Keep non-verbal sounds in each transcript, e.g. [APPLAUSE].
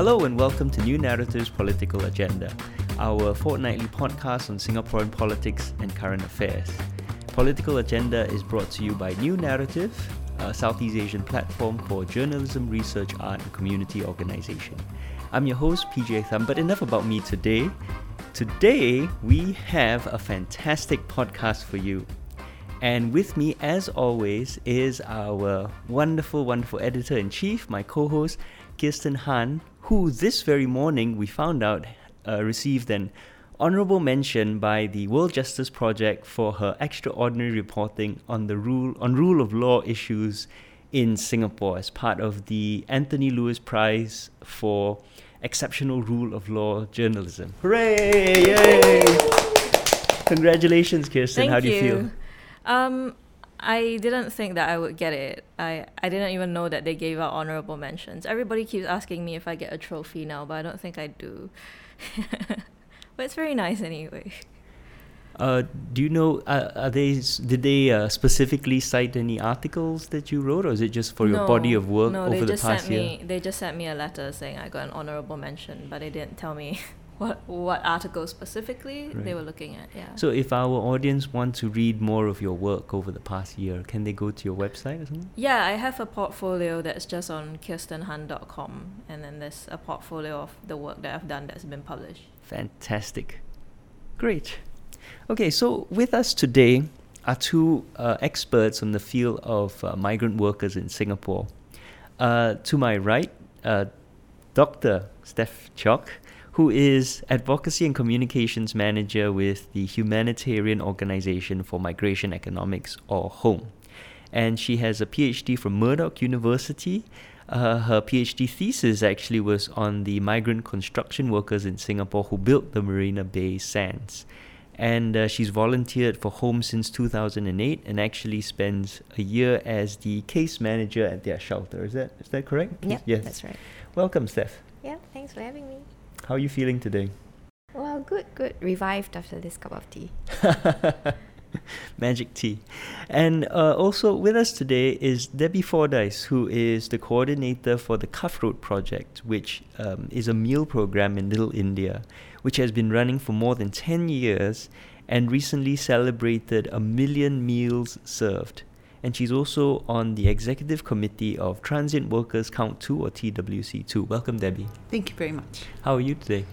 Hello and welcome to New Naratif's Political Agenda, our fortnightly podcast on Singaporean politics and current affairs. Political Agenda is brought to you by New Naratif, a Southeast Asian platform for journalism, research, art, and community organization. I'm your host, PJ Thum, but enough about me today. Today, we have a fantastic podcast for you. And with me, as always, is our wonderful, wonderful editor in chief, my co host, Kirsten Han, who this very morning we found out uh, received an honorable mention by the World Justice Project for her extraordinary reporting on the rule on rule of law issues in Singapore as part of the Anthony Lewis Prize for exceptional rule of law journalism. Hooray! Yay! Congratulations, Kirsten. Thank How do you, you. feel? Um, I didn't think that I would get it. I, I didn't even know that they gave out honorable mentions. Everybody keeps asking me if I get a trophy now, but I don't think I do. [LAUGHS] but it's very nice anyway. Uh, do you know? Uh, are they? s- Did they uh, specifically cite any articles that you wrote, or is it just for your body of work no, over they the just past sent year? me they just sent me a letter saying I got an honorable mention, but they didn't tell me [LAUGHS] what what article specifically they were looking at. Yeah. So, if our audience want to read more of your work over the past year, can they go to your website or something? Yeah, I have a portfolio that's just on kirstenhan.com, and then there's a portfolio of the work that I've done that's been published. Fantastic. Great. Okay, so with us today are two uh, experts on the field of uh, migrant workers in Singapore. Uh, to my right, uh, Dr. Steph Chok, who is Advocacy and Communications Manager with the Humanitarian Organization for Migration Economics, or HOME. And she has a PhD from Murdoch University. Uh, her PhD thesis actually was on the migrant construction workers in Singapore who built the Marina Bay Sands. And uh, she's volunteered for Home since 2008 and actually spends a year as the case manager at their shelter. Is that is that correct? Yep, Yes. that's right. Welcome, Steph. Yeah, thanks for having me. How are you feeling today? Well, good, good. Revived after this cup of tea. [LAUGHS] Magic tea. And uh, also with us today is Debbie Fordyce, who is the coordinator for the Cuff Road Project, which um, is a meal program in Little India, which has been running for more than 10 years and recently celebrated a million meals served. And she's also on the executive committee of Transient Workers Count Too or TWC2. Welcome, Debbie. Thank you very much. How are you today?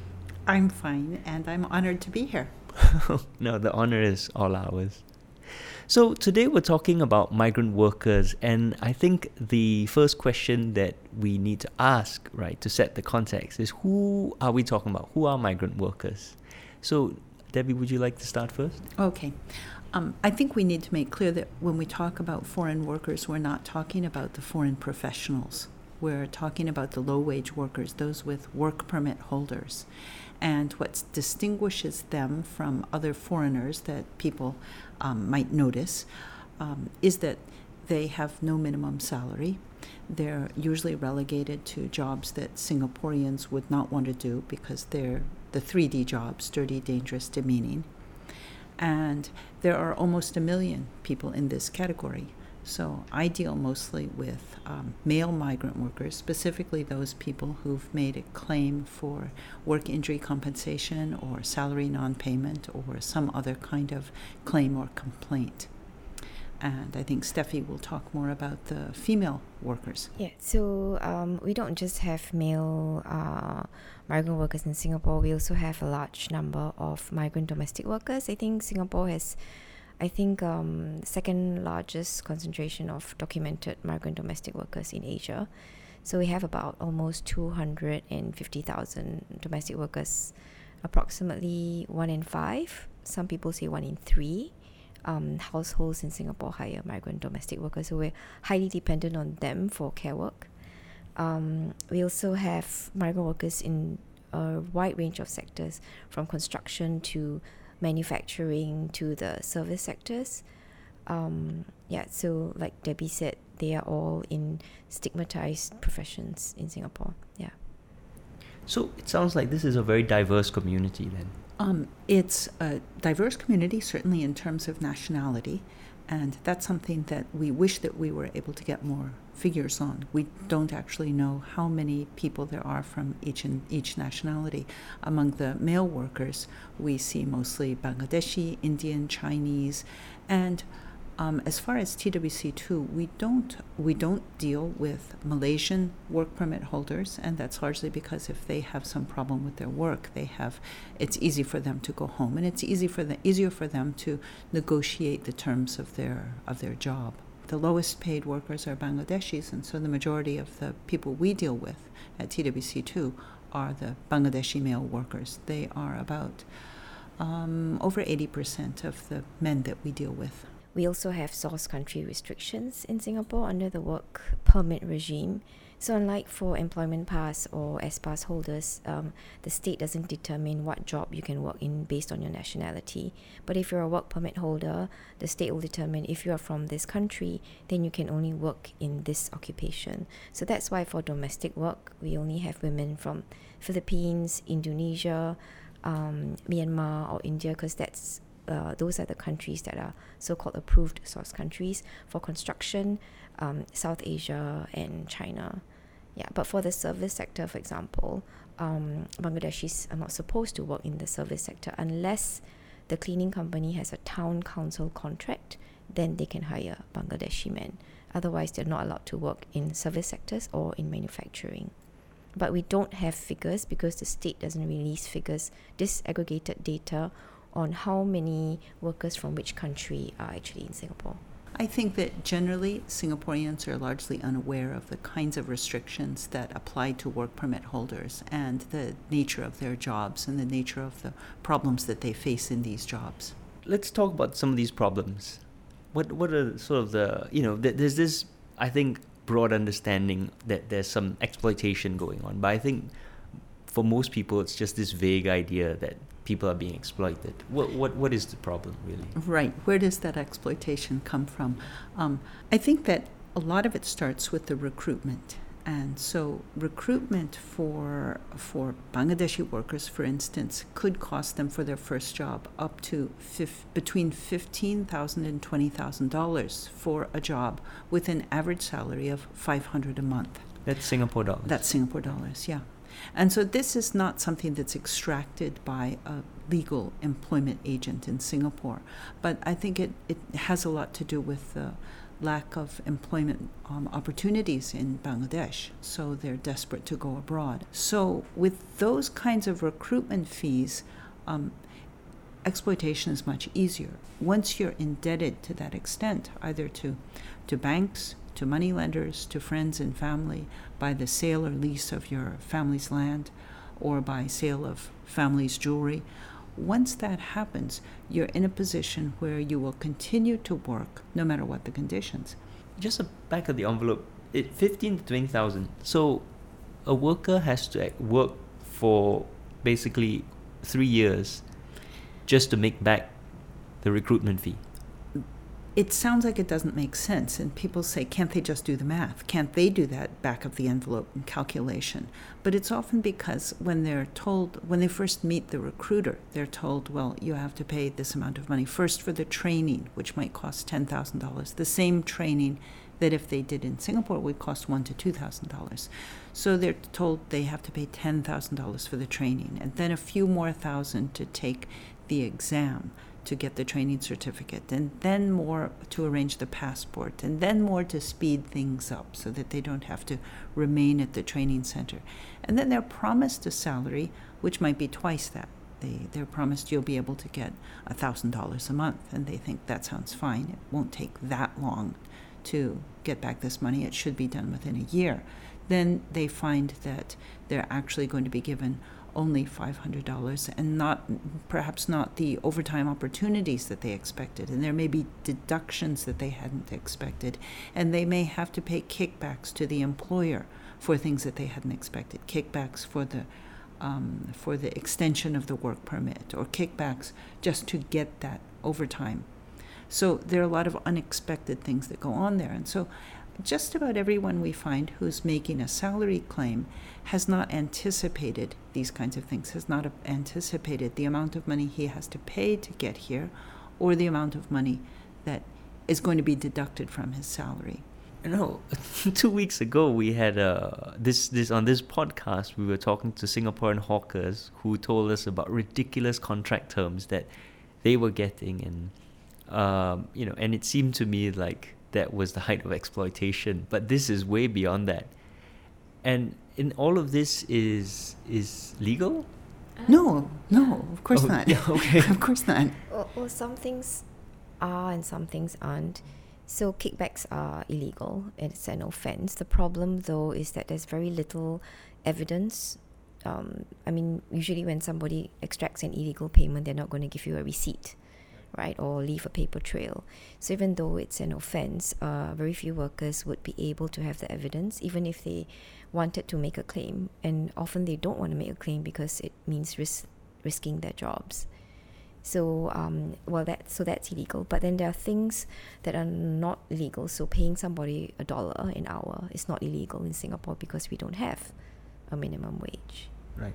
I'm fine and I'm honored to be here. [LAUGHS] no, the honor is all ours. So, today we're talking about migrant workers, and I think the first question that we need to ask, right, to set the context is who are we talking about? Who are migrant workers? So, Debbie, would you like to start first? Okay. Um, I think we need to make clear that when we talk about foreign workers, we're not talking about the foreign professionals. We're talking about the low wage workers, those with work permit holders. And what distinguishes them from other foreigners that people um, might notice um, is that they have no minimum salary. They're usually relegated to jobs that Singaporeans would not want to do because they're the 3D jobs dirty, dangerous, demeaning. And there are almost a million people in this category. So I deal mostly with um, male migrant workers, specifically those people who've made a claim for work injury compensation or salary non payment or some other kind of claim or complaint. And I think Steffi will talk more about the female workers. Yeah, so um, we don't just have male uh, migrant workers in Singapore, we also have a large number of migrant domestic workers. I think Singapore has, I think, um, second largest concentration of documented migrant domestic workers in Asia. So we have about almost 250,000 domestic workers, approximately one in five. Some people say one in three um, households in Singapore hire migrant domestic workers, so we're highly dependent on them for care work. Um, we also have migrant workers in a wide range of sectors, from construction to manufacturing to the service sectors. Um, yeah, so like Debbie said, they are all in stigmatized professions in Singapore. Yeah. So, it sounds like this is a very diverse community then. Um, it's a diverse community, certainly in terms of nationality, And that's something that we wish that we were able to get more figures on. We don't actually know how many people there are from each and each nationality. Among the male workers, we see mostly Bangladeshi, Indian, Chinese, and um, as far as TWC2, we don't we don't deal with Malaysian work permit holders, and that's largely because if they have some problem with their work, they have it's easy for them to go home, and it's easy for the easier for them to negotiate the terms of their of their job. The lowest paid workers are Bangladeshis, and so the majority of the people we deal with at TWC2 are the Bangladeshi male workers. They are about um, over 80% of the men that we deal with. We also have source country restrictions in Singapore under the work permit regime. So, unlike for employment pass or S pass holders, um, the state doesn't determine what job you can work in based on your nationality. But if you're a work permit holder, the state will determine if you are from this country, then you can only work in this occupation. So, that's why for domestic work, we only have women from Philippines, Indonesia, um, Myanmar, or India, because that's uh, those are the countries that are so-called approved source countries for construction, um, South Asia and China. Yeah, but for the service sector, for example, um, Bangladeshis are not supposed to work in the service sector unless the cleaning company has a town council contract. Then they can hire Bangladeshi men. Otherwise, they're not allowed to work in service sectors or in manufacturing. But we don't have figures because the state doesn't release figures, disaggregated data on how many workers from which country are actually in Singapore? I think that generally Singaporeans are largely unaware of the kinds of restrictions that apply to work permit holders and the nature of their jobs and the nature of the problems that they face in these jobs. Let's talk about some of these problems. What what are sort of the you know there's this I think broad understanding that there's some exploitation going on, but I think for most people it's just this vague idea that people are being exploited. What, what, what is the problem, really? Right. Where does that exploitation come from? Um, I think that a lot of it starts with the recruitment. And so, recruitment for for Bangladeshi workers, for instance, could cost them for their first job up to fif- between fifteen thousand and twenty thousand dollars for a job with an average salary of five hundred a month. That's Singapore dollars. That's Singapore dollars, yeah. And so this is not something that's extracted by a legal employment agent in Singapore, but I think it, it has a lot to do with the lack of employment um, opportunities in Bangladesh, so they're desperate to go abroad. So, with those kinds of recruitment fees, um, exploitation is much easier. Once you're indebted to that extent, either to, to banks, to moneylenders, to friends and family by the sale or lease of your family's land or by sale of family's jewelry. Once that happens, you're in a position where you will continue to work no matter what the conditions. Just a back of the envelope, it fifteen to twenty thousand. So, a worker has to work for basically three years just to make back the recruitment fee it sounds like it doesn't make sense. And people say, can't they just do the math? Can't they do that back of the envelope calculation? But it's often because when they're told, when they first meet the recruiter, they're told, well, you have to pay this amount of money first for the training, which might cost $10,000. The same training that if they did in Singapore would cost one to two thousand dollars. So they're told they have to pay ten thousand dollars for the training and then a few more thousand to take the exam to get the training certificate, and then more to arrange the passport, and then more to speed things up so that they don't have to remain at the training center. And then they're promised a salary, which might be twice that. They, they're promised you'll be able to get $1,000 a month, and they think that sounds fine. It won't take that long to get back this money. It should be done within a year. Then they find that they're actually going to be given only $500 and not perhaps not the overtime opportunities that they expected. And there may be deductions that they hadn't expected. And they may have to pay kickbacks to the employer for things that they hadn't expected. Kickbacks for the um, for the extension of the work permit or kickbacks just to get that overtime. So there are a lot of unexpected things that go on there. And so just about everyone we find who's making a salary claim has not anticipated these kinds of things, has not anticipated the amount of money he has to pay to get here or the amount of money that is going to be deducted from his salary. Know, [LAUGHS] two weeks ago we had uh, this this on this podcast we were talking to Singaporean hawkers who told us about ridiculous contract terms that they were getting and um, you know and it seemed to me like that was the height of exploitation but this is way beyond that and in all of this is is legal No, no, of course Oh, not. [LAUGHS] yeah, okay. [LAUGHS] of course not. Well, well, some things are and some things aren't. So kickbacks are illegal. It's an offense. The problem, though, is that there's very little evidence. Um, I mean, usually when somebody extracts an illegal payment, they're not going to give you a receipt, right, or leave a paper trail. So even though it's an offense, uh, very few workers would be able to have the evidence, even if they wanted to make a claim. And often they don't want to make a claim because it means risk, risking their jobs. So um, well that so that's illegal. But then there are things that are not legal. So paying somebody a dollar an hour is not illegal in Singapore because we don't have a minimum wage. right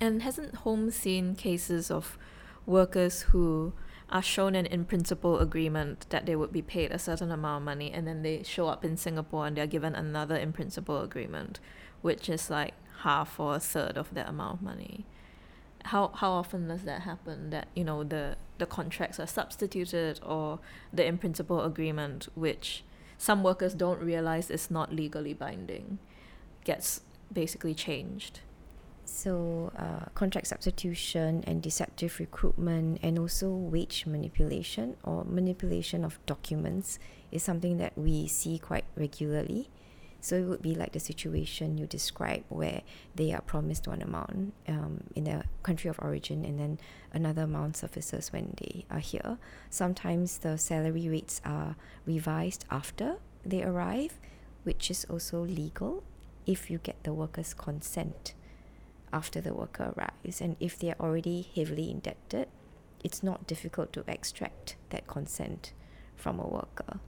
And hasn't Home seen cases of workers who are shown an in principle agreement that they would be paid a certain amount of money and then they show up in Singapore and they're given another in principle agreement, which is like half or a third of that amount of money? How how often does that happen? That, you know, the, the contracts are substituted or the in principle agreement, which some workers don't realize is not legally binding, gets basically changed. So uh, contract substitution and deceptive recruitment and also wage manipulation or manipulation of documents is something that we see quite regularly. So it would be like the situation you describe where they are promised one amount um, in their country of origin and then another amount surfaces when they are here. Sometimes the salary rates are revised after they arrive, which is also legal if you get the worker's consent after the worker arrives. And if they are already heavily indebted, it's not difficult to extract that consent from a worker.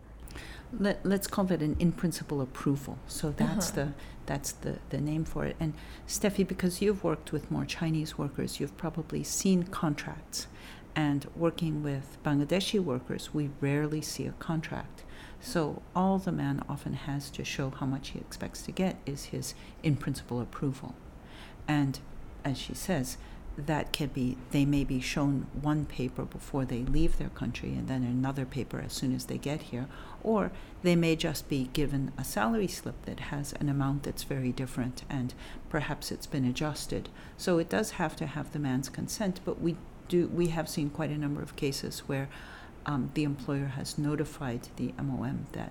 Let, let's call it an in principle approval. So that's Uh-huh. the that's the, the name for it. And Steffi, because you've worked with more Chinese workers, you've probably seen contracts. And working with Bangladeshi workers, we rarely see a contract. So all the man often has to show how much he expects to get is his in principle approval. And as she says, that can be, they may be shown one paper before they leave their country and then another paper as soon as they get here, or they may just be given a salary slip that has an amount that's very different and perhaps it's been adjusted. So it does have to have the man's consent, but we do, we have seen quite a number of cases where um, the employer has notified the MOM that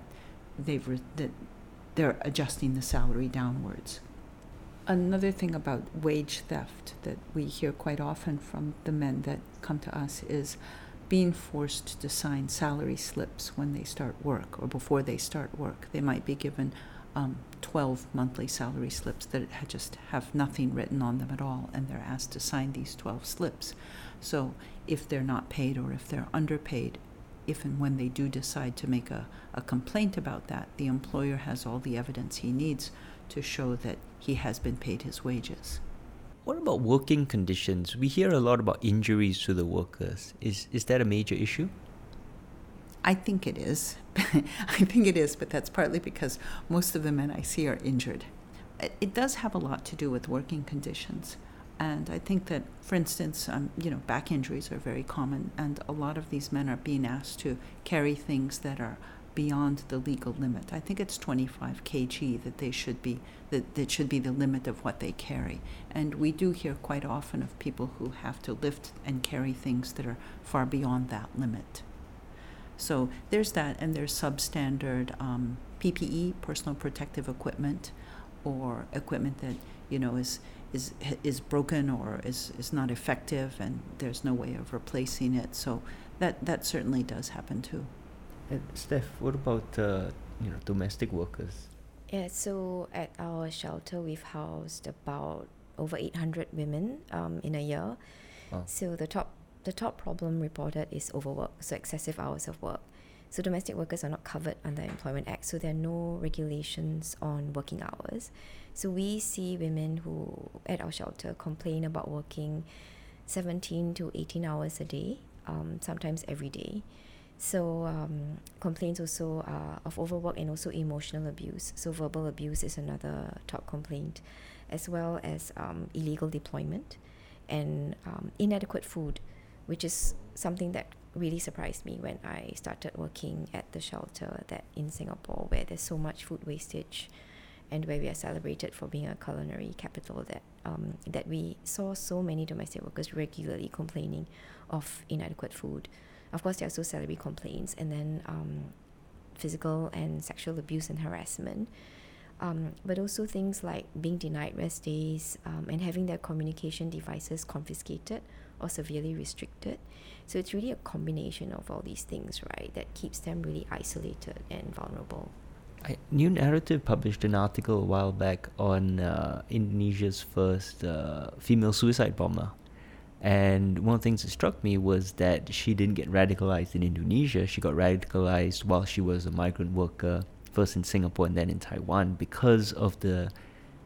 they've, re- that they're adjusting the salary downwards. Another thing about wage theft that we hear quite often from the men that come to us is being forced to sign salary slips when they start work or before they start work. They might be given um, 12 monthly salary slips that ha- just have nothing written on them at all, and they're asked to sign these 12 slips. So if they're not paid or if they're underpaid, if and when they do decide to make a, a complaint about that, the employer has all the evidence he needs to show that he has been paid his wages. what about working conditions we hear a lot about injuries to the workers is is that a major issue I think it is. [LAUGHS] I think it is, but that's partly because most of the men I see are injured. It, does have a lot to do with working conditions. And I think that, for instance, um, you know, back injuries are very common, and a lot of these men are being asked to carry things that are beyond the legal limit. I think it's 25 kg that they should be that, that should be the limit of what they carry. And we do hear quite often of people who have to lift and carry things that are far beyond that limit. So there's that, and there's substandard um, PPE, personal protective equipment, or equipment that you know is is is broken or is is not effective, and there's no way of replacing it. So that that certainly does happen too. And Steph, what about uh, you know domestic workers? Yeah, so at our shelter, we've housed about over 800 women um, in a year. Wow. So the top the top problem reported is overwork, so excessive hours of work. So domestic workers are not covered under Employment Act, so there are no regulations on working hours. So we see women who at our shelter complain about working 17 to 18 hours a day, um, sometimes every day. So um, complaints also of overwork and also emotional abuse. So verbal abuse is another top complaint, as well as um, illegal deployment and um, inadequate food, which is something that really surprised me when I started working at the shelter that in Singapore where there's so much food wastage and where we are celebrated for being a culinary capital that um, that we saw so many domestic workers regularly complaining of inadequate food. Of course, there are also salary complaints and then um, physical and sexual abuse and harassment. Um, but also things like being denied rest days um, and having their communication devices confiscated or severely restricted. So it's really a combination of all these things, right, that keeps them really isolated and vulnerable. I, New Naratif published an article a while back on uh, Indonesia's first uh, female suicide bomber. And one of the things that struck me was that she didn't get radicalized in Indonesia. She got radicalized while she was a migrant worker, first in Singapore and then in Taiwan, because of the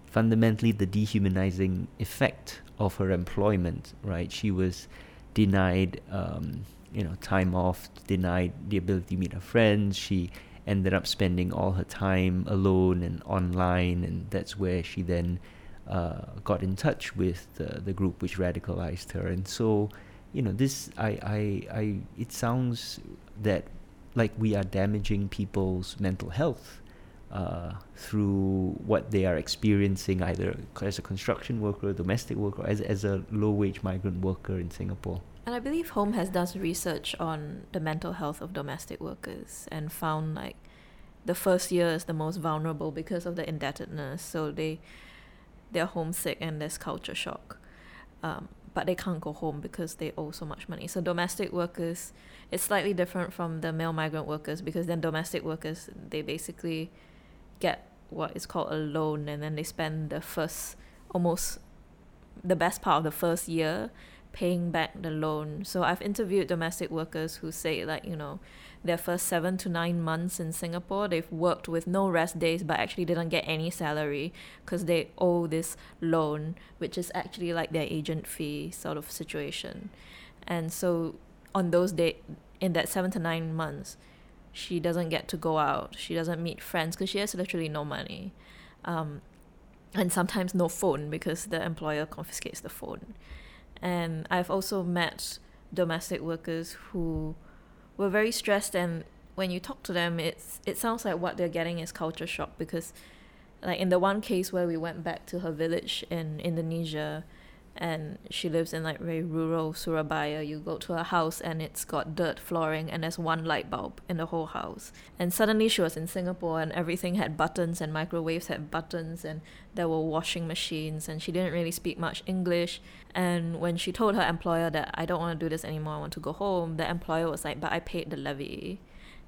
fundamentally the dehumanizing effect of her employment. Right, she was denied, um, you know, time off, denied the ability to meet her friends. She ended up spending all her time alone and online, and that's where she then uh, got in touch with the, the group which radicalized her. And so, you know, this I, I I it sounds that like we are damaging people's mental health uh, through what they are experiencing either as a construction worker, domestic worker, as, as a low wage migrant worker in Singapore. And I believe Home has done research on the mental health of domestic workers and found like the first year is the most vulnerable because of the indebtedness. So they they're homesick and there's culture shock. Um, but they can't go home because they owe so much money. So domestic workers, it's slightly different from the male migrant workers because then domestic workers they basically get what is called a loan and then they spend the first almost the best part of the first year paying back the loan. So I've interviewed domestic workers who say like, you know, their first 7 to 9 months in Singapore, they've worked with no rest days but actually didn't get any salary because they owe this loan, which is actually like their agent fee sort of situation. And so on those days in that 7 to 9 months, she doesn't get to go out. She doesn't meet friends because she has literally no money. Um, and sometimes no phone because the employer confiscates the phone. And I've also met domestic workers who were very stressed and when you talk to them it's it sounds like what they're getting is culture shock because like in the one case where we went back to her village in Indonesia and she lives in like very rural Surabaya. You go to her house and it's got dirt flooring and there's one light bulb in the whole house. And suddenly she was in Singapore and everything had buttons and microwaves had buttons and there were washing machines and she didn't really speak much English. And when she told her employer that I don't want to do this anymore, I want to go home, the employer was like, But I paid the levy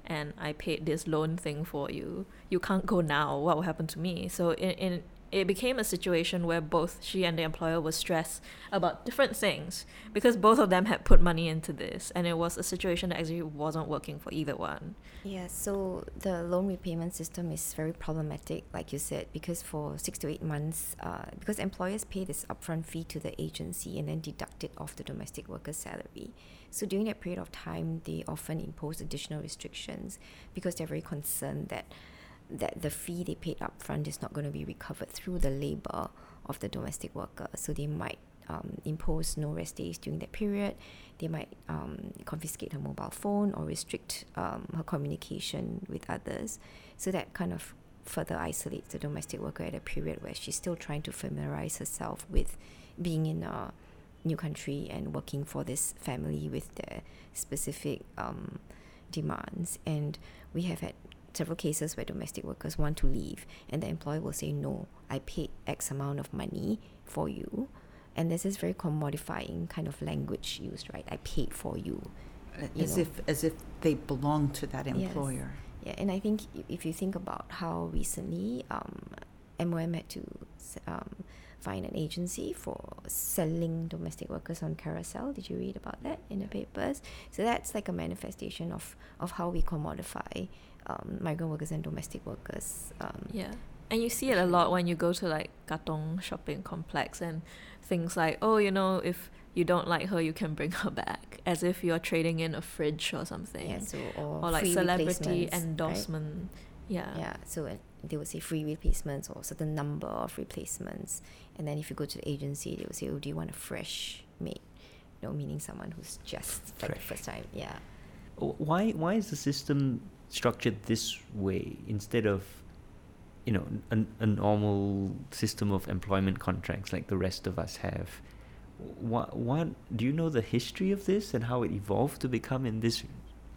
and I paid this loan thing for you. You can't go now. What will happen to me? So in, in it became a situation where both she and the employer were stressed about different things because both of them had put money into this and it was a situation that actually wasn't working for either one. Yeah, so the loan repayment system is very problematic, like you said, because for six to eight months, uh, because employers pay this upfront fee to the agency and then deduct it off the domestic worker's salary. So during that period of time, they often impose additional restrictions because they're very concerned that that the fee they paid upfront is not going to be recovered through the labor of the domestic worker. So they might um, impose no rest days during that period. They might um, confiscate her mobile phone or restrict um, her communication with others. So that kind of further isolates the domestic worker at a period where she's still trying to familiarize herself with being in a new country and working for this family with their specific um, demands. And we have had several cases where domestic workers want to leave and the employer will say no i paid x amount of money for you and this is very commodifying kind of language used right i paid for you, you as know. if as if they belong to that employer yes. yeah and i think if you think about how recently um, MOM had to um, find an agency for selling domestic workers on Carousell Did you read about that in the papers? So that's like a manifestation of, of how we commodify um, migrant workers and domestic workers. Um, yeah. And you see it a lot when you go to like Katong shopping complex and things like, oh, you know, if you don't like her, you can bring her back, as if you're trading in a fridge or something. Yeah, so or, or like free celebrity replacements, right? endorsement. Yeah. Yeah, so uh, they would say free replacements or certain number of replacements, and then if you go to the agency, they would say, "Oh, do you want a fresh mate?" You know, meaning someone who's just like the first time. Yeah. Why why is the system structured this way instead of you know a, a normal system of employment contracts like the rest of us have? What what do you know the history of this and how it evolved to become in this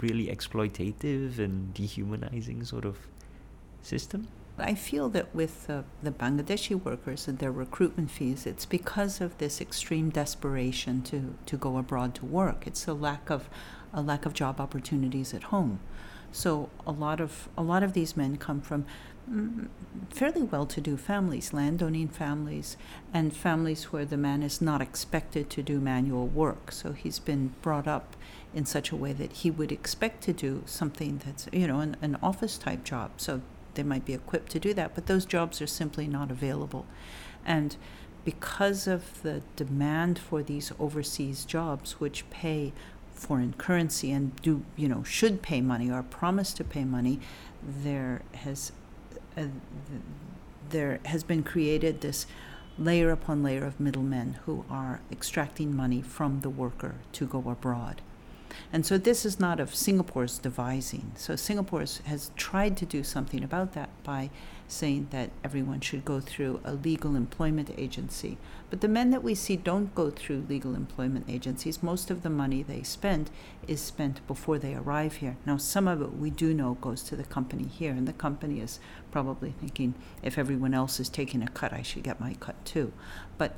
really exploitative and dehumanizing sort of system? I feel that with uh, the Bangladeshi workers and their recruitment fees, it's because of this extreme desperation to, to go abroad to work. It's a lack of a lack of job opportunities at home. So a lot of a lot of these men come from mm, fairly well-to-do families, landowning families, and families where the man is not expected to do manual work. So he's been brought up in such a way that he would expect to do something that's you know an, an office type job. So they might be equipped to do that, but those jobs are simply not available. And because of the demand for these overseas jobs, which pay foreign currency and do, you know, should pay money or promise to pay money, there has, uh, there has been created this layer upon layer of middlemen who are extracting money from the worker to go abroad. And so this is not of Singapore's devising. So Singapore has- has tried to do something about that by saying that everyone should go through a legal employment agency. But the men that we see don't go through legal employment agencies. Most of the money they spend is spent before they arrive here. Now, some of it we do know goes to the company here, and the company is probably thinking if everyone else is taking a cut, I should get my cut too. But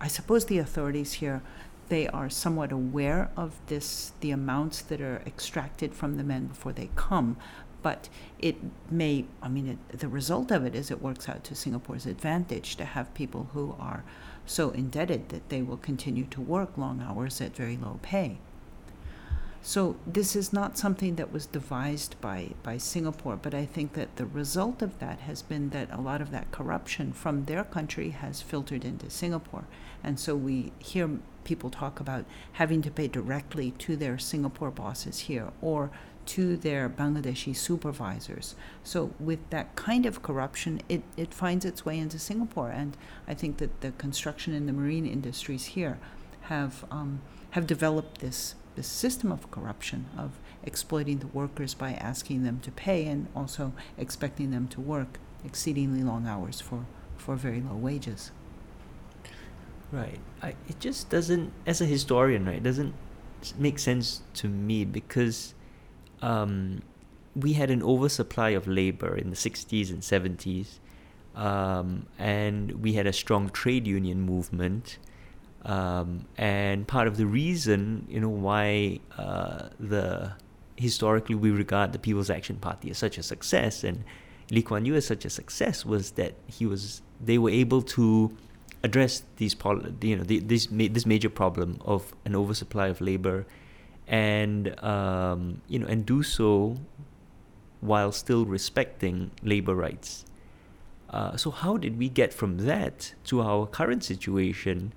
I suppose the authorities here they are somewhat aware of this the amounts that are extracted from the men before they come but it may i mean it, the result of it is it works out to singapore's advantage to have people who are so indebted that they will continue to work long hours at very low pay so this is not something that was devised by, by Singapore, but I think that the result of that has been that a lot of that corruption from their country has filtered into Singapore. And so we hear people talk about having to pay directly to their Singapore bosses here or to their Bangladeshi supervisors. So with that kind of corruption, it, it finds its way into Singapore. And I think that the construction and the marine industries here have um, have developed this this system of corruption of exploiting the workers by asking them to pay and also expecting them to work exceedingly long hours for, for very low wages. Right. I, it just doesn't, as a historian, right, doesn't make sense to me because um, we had an oversupply of labor in the 60s and 70s, um, and we had a strong trade union movement. Um, and part of the reason, you know, why uh, the historically we regard the People's Action Party as such a success and Lee Kuan Yew as such a success was that he was they were able to address these you know this this major problem of an oversupply of labor and um, you know and do so while still respecting labor rights. Uh, so how did we get from that to our current situation?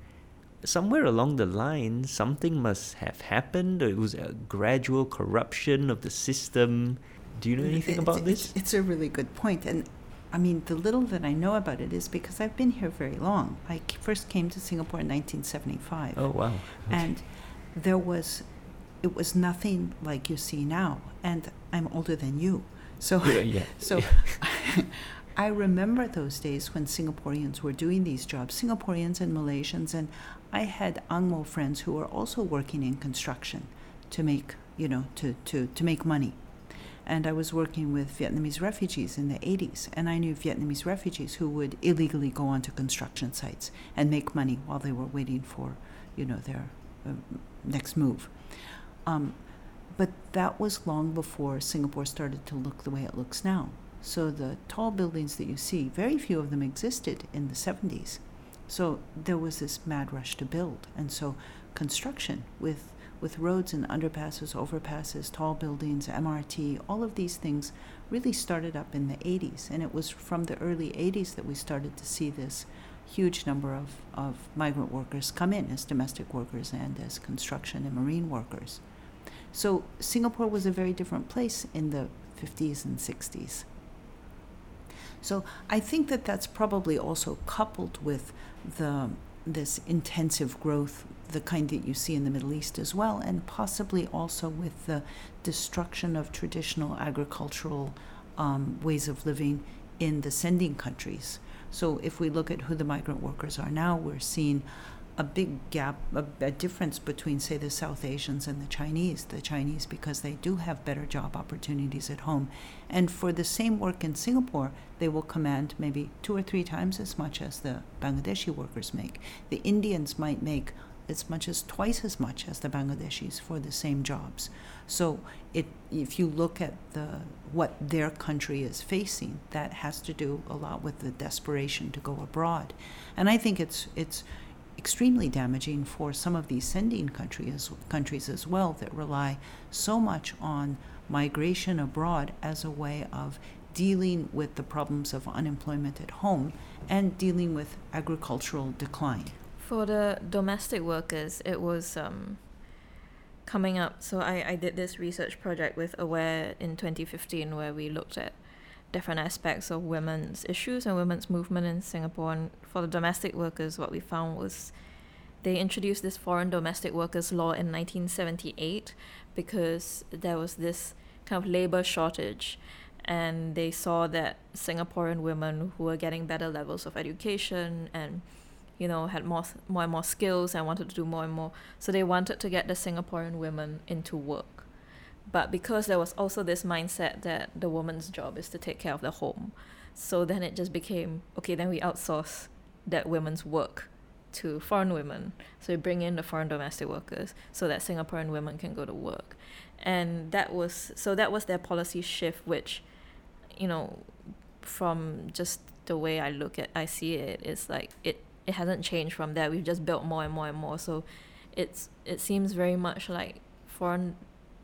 Somewhere along the line something must have happened. It was a gradual corruption of the system. Do you know anything It's- about this? It's a really good point. And I mean, the little that I know about it is because I've been here very long. I first came to Singapore in 1975. oh wow. And there was it was nothing like you see now and i'm older than you so yeah, yeah. [LAUGHS] so [LAUGHS] i remember those days when singaporeans were doing these jobs singaporeans and malaysians and i had angmo friends who were also working in construction to make you know to to to make money and I was working with Vietnamese refugees in the 80s, and I knew Vietnamese refugees who would illegally go onto construction sites and make money while they were waiting for, you know, their uh, next move. Um, but that was long before Singapore started to look the way it looks now. So the tall buildings that you see, very few of them existed in the 70s. So there was this mad rush to build, and so construction with with roads and underpasses, overpasses, tall buildings, MRT, all of these things really started up in the 80s. And it was from the early 80s that we started to see this huge number of, of migrant workers come in as domestic workers and as construction and marine workers. So Singapore was a very different place in the 50s and 60s. So I think that that's probably also coupled with the this intensive growth, the kind that you see in the Middle East as well, and possibly also with the destruction of traditional agricultural um, ways of living in the sending countries. So if we look at who the migrant workers are now, we're seeing a big gap, a, a, difference between, say, the South Asians and the Chinese. The Chinese, because they do have better job opportunities at home. And for the same work in Singapore, they will command maybe two or three times as much as the Bangladeshi workers make. The Indians might make as much as twice as much as the Bangladeshis for the same jobs. So it, if you look at the what their country is facing, that has to do a lot with the desperation to go abroad. And I think it's it's extremely damaging for some of these sending countries, countries as well that rely so much on migration abroad as a way of dealing with the problems of unemployment at home and dealing with agricultural decline. For the domestic workers, it was um, coming up. So I, I did this research project with Aware in 2015 where we looked at different aspects of women's issues and women's movement in Singapore. And for the domestic workers, what we found was they introduced this foreign domestic workers law in 1978 because there was this kind of labor shortage. And they saw that Singaporean women who were getting better levels of education and you know had more more and more skills and wanted to do more and more. So they wanted to get the Singaporean women into work but because there was also this mindset that the woman's job is to take care of the home, so then it just became okay, then we outsource that women's work to foreign women. So we bring in the foreign domestic workers so that Singaporean women can go to work. And that was so that was their policy shift which, you know, from just the way I look at I see it, it's like it it hasn't changed from there. We've just built more and more and more. So it's it seems very much like foreign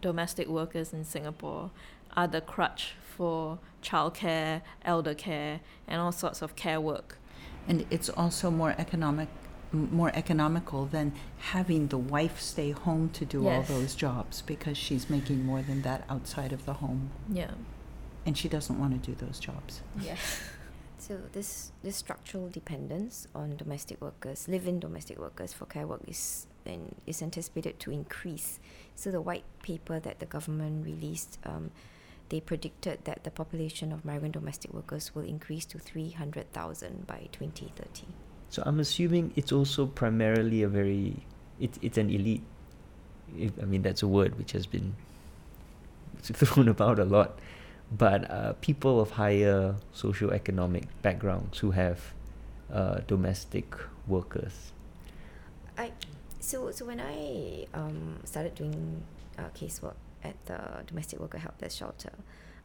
domestic workers in Singapore are the crutch for childcare, elder care, and all sorts of care work. And it's also more economic more economical than having the wife stay home to do yes. all those jobs because she's making more than that outside of the home. Yeah. And she doesn't want to do those jobs. Yes. [LAUGHS] So this this structural dependence on domestic workers, live-in domestic workers for care work is and is anticipated to increase. So the white paper that the government released, um, they predicted that the population of migrant domestic workers will increase to 300,000 by 2030. So I'm assuming it's also primarily a very, it, it's an elite. If, I mean, that's a word which has been [LAUGHS] thrown about a lot. But uh, people of higher socioeconomic backgrounds who have uh, domestic workers. I so so when I um, started doing uh, casework at the domestic worker help desk shelter,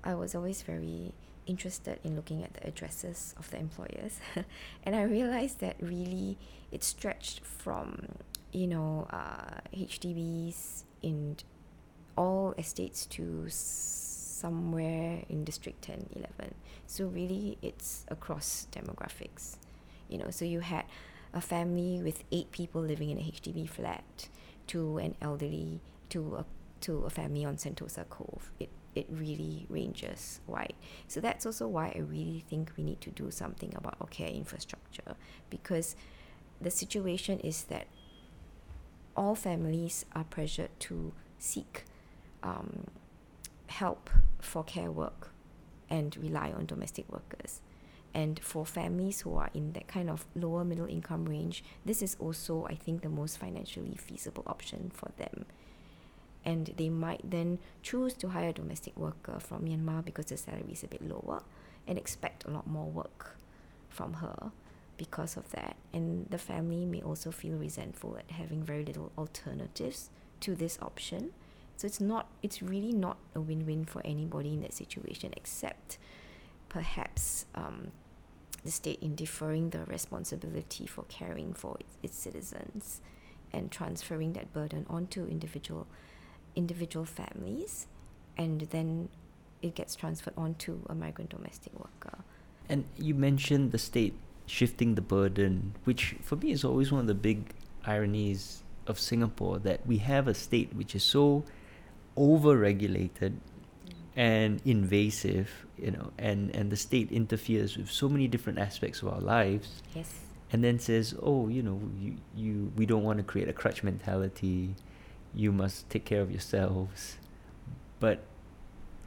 I was always very interested in looking at the addresses of the employers, [LAUGHS] and I realized that really it stretched from you know uh, HDBs in all estates to somewhere in district 10 11 so really it's across demographics. You know so you had a family with eight people living in a HDB flat to an elderly to a to a family on Sentosa Cove. It it really ranges wide. So that's also why I really think we need to do something about our care infrastructure because the situation is that all families are pressured to seek um, help for care work and rely on domestic workers. And for families who are in that kind of lower middle income range, this is also, I think, the most financially feasible option for them. And they might then choose to hire a domestic worker from Myanmar because the salary is a bit lower and expect a lot more work from her because of that. And the family may also feel resentful at having very little alternatives to this option. So it's not it's really not a win-win for anybody in that situation except perhaps um, the state in deferring the responsibility for caring for its, citizens and transferring that burden onto individual individual families, and then it gets transferred onto a migrant domestic worker. And you mentioned the state shifting the burden, which for me is always one of the big ironies of Singapore that we have a state which is so over-regulated and invasive, you know, and, and the state interferes with so many different aspects of our lives. Yes. And then says, oh, you know, you, you we don't want to create a crutch mentality. You must take care of yourselves. But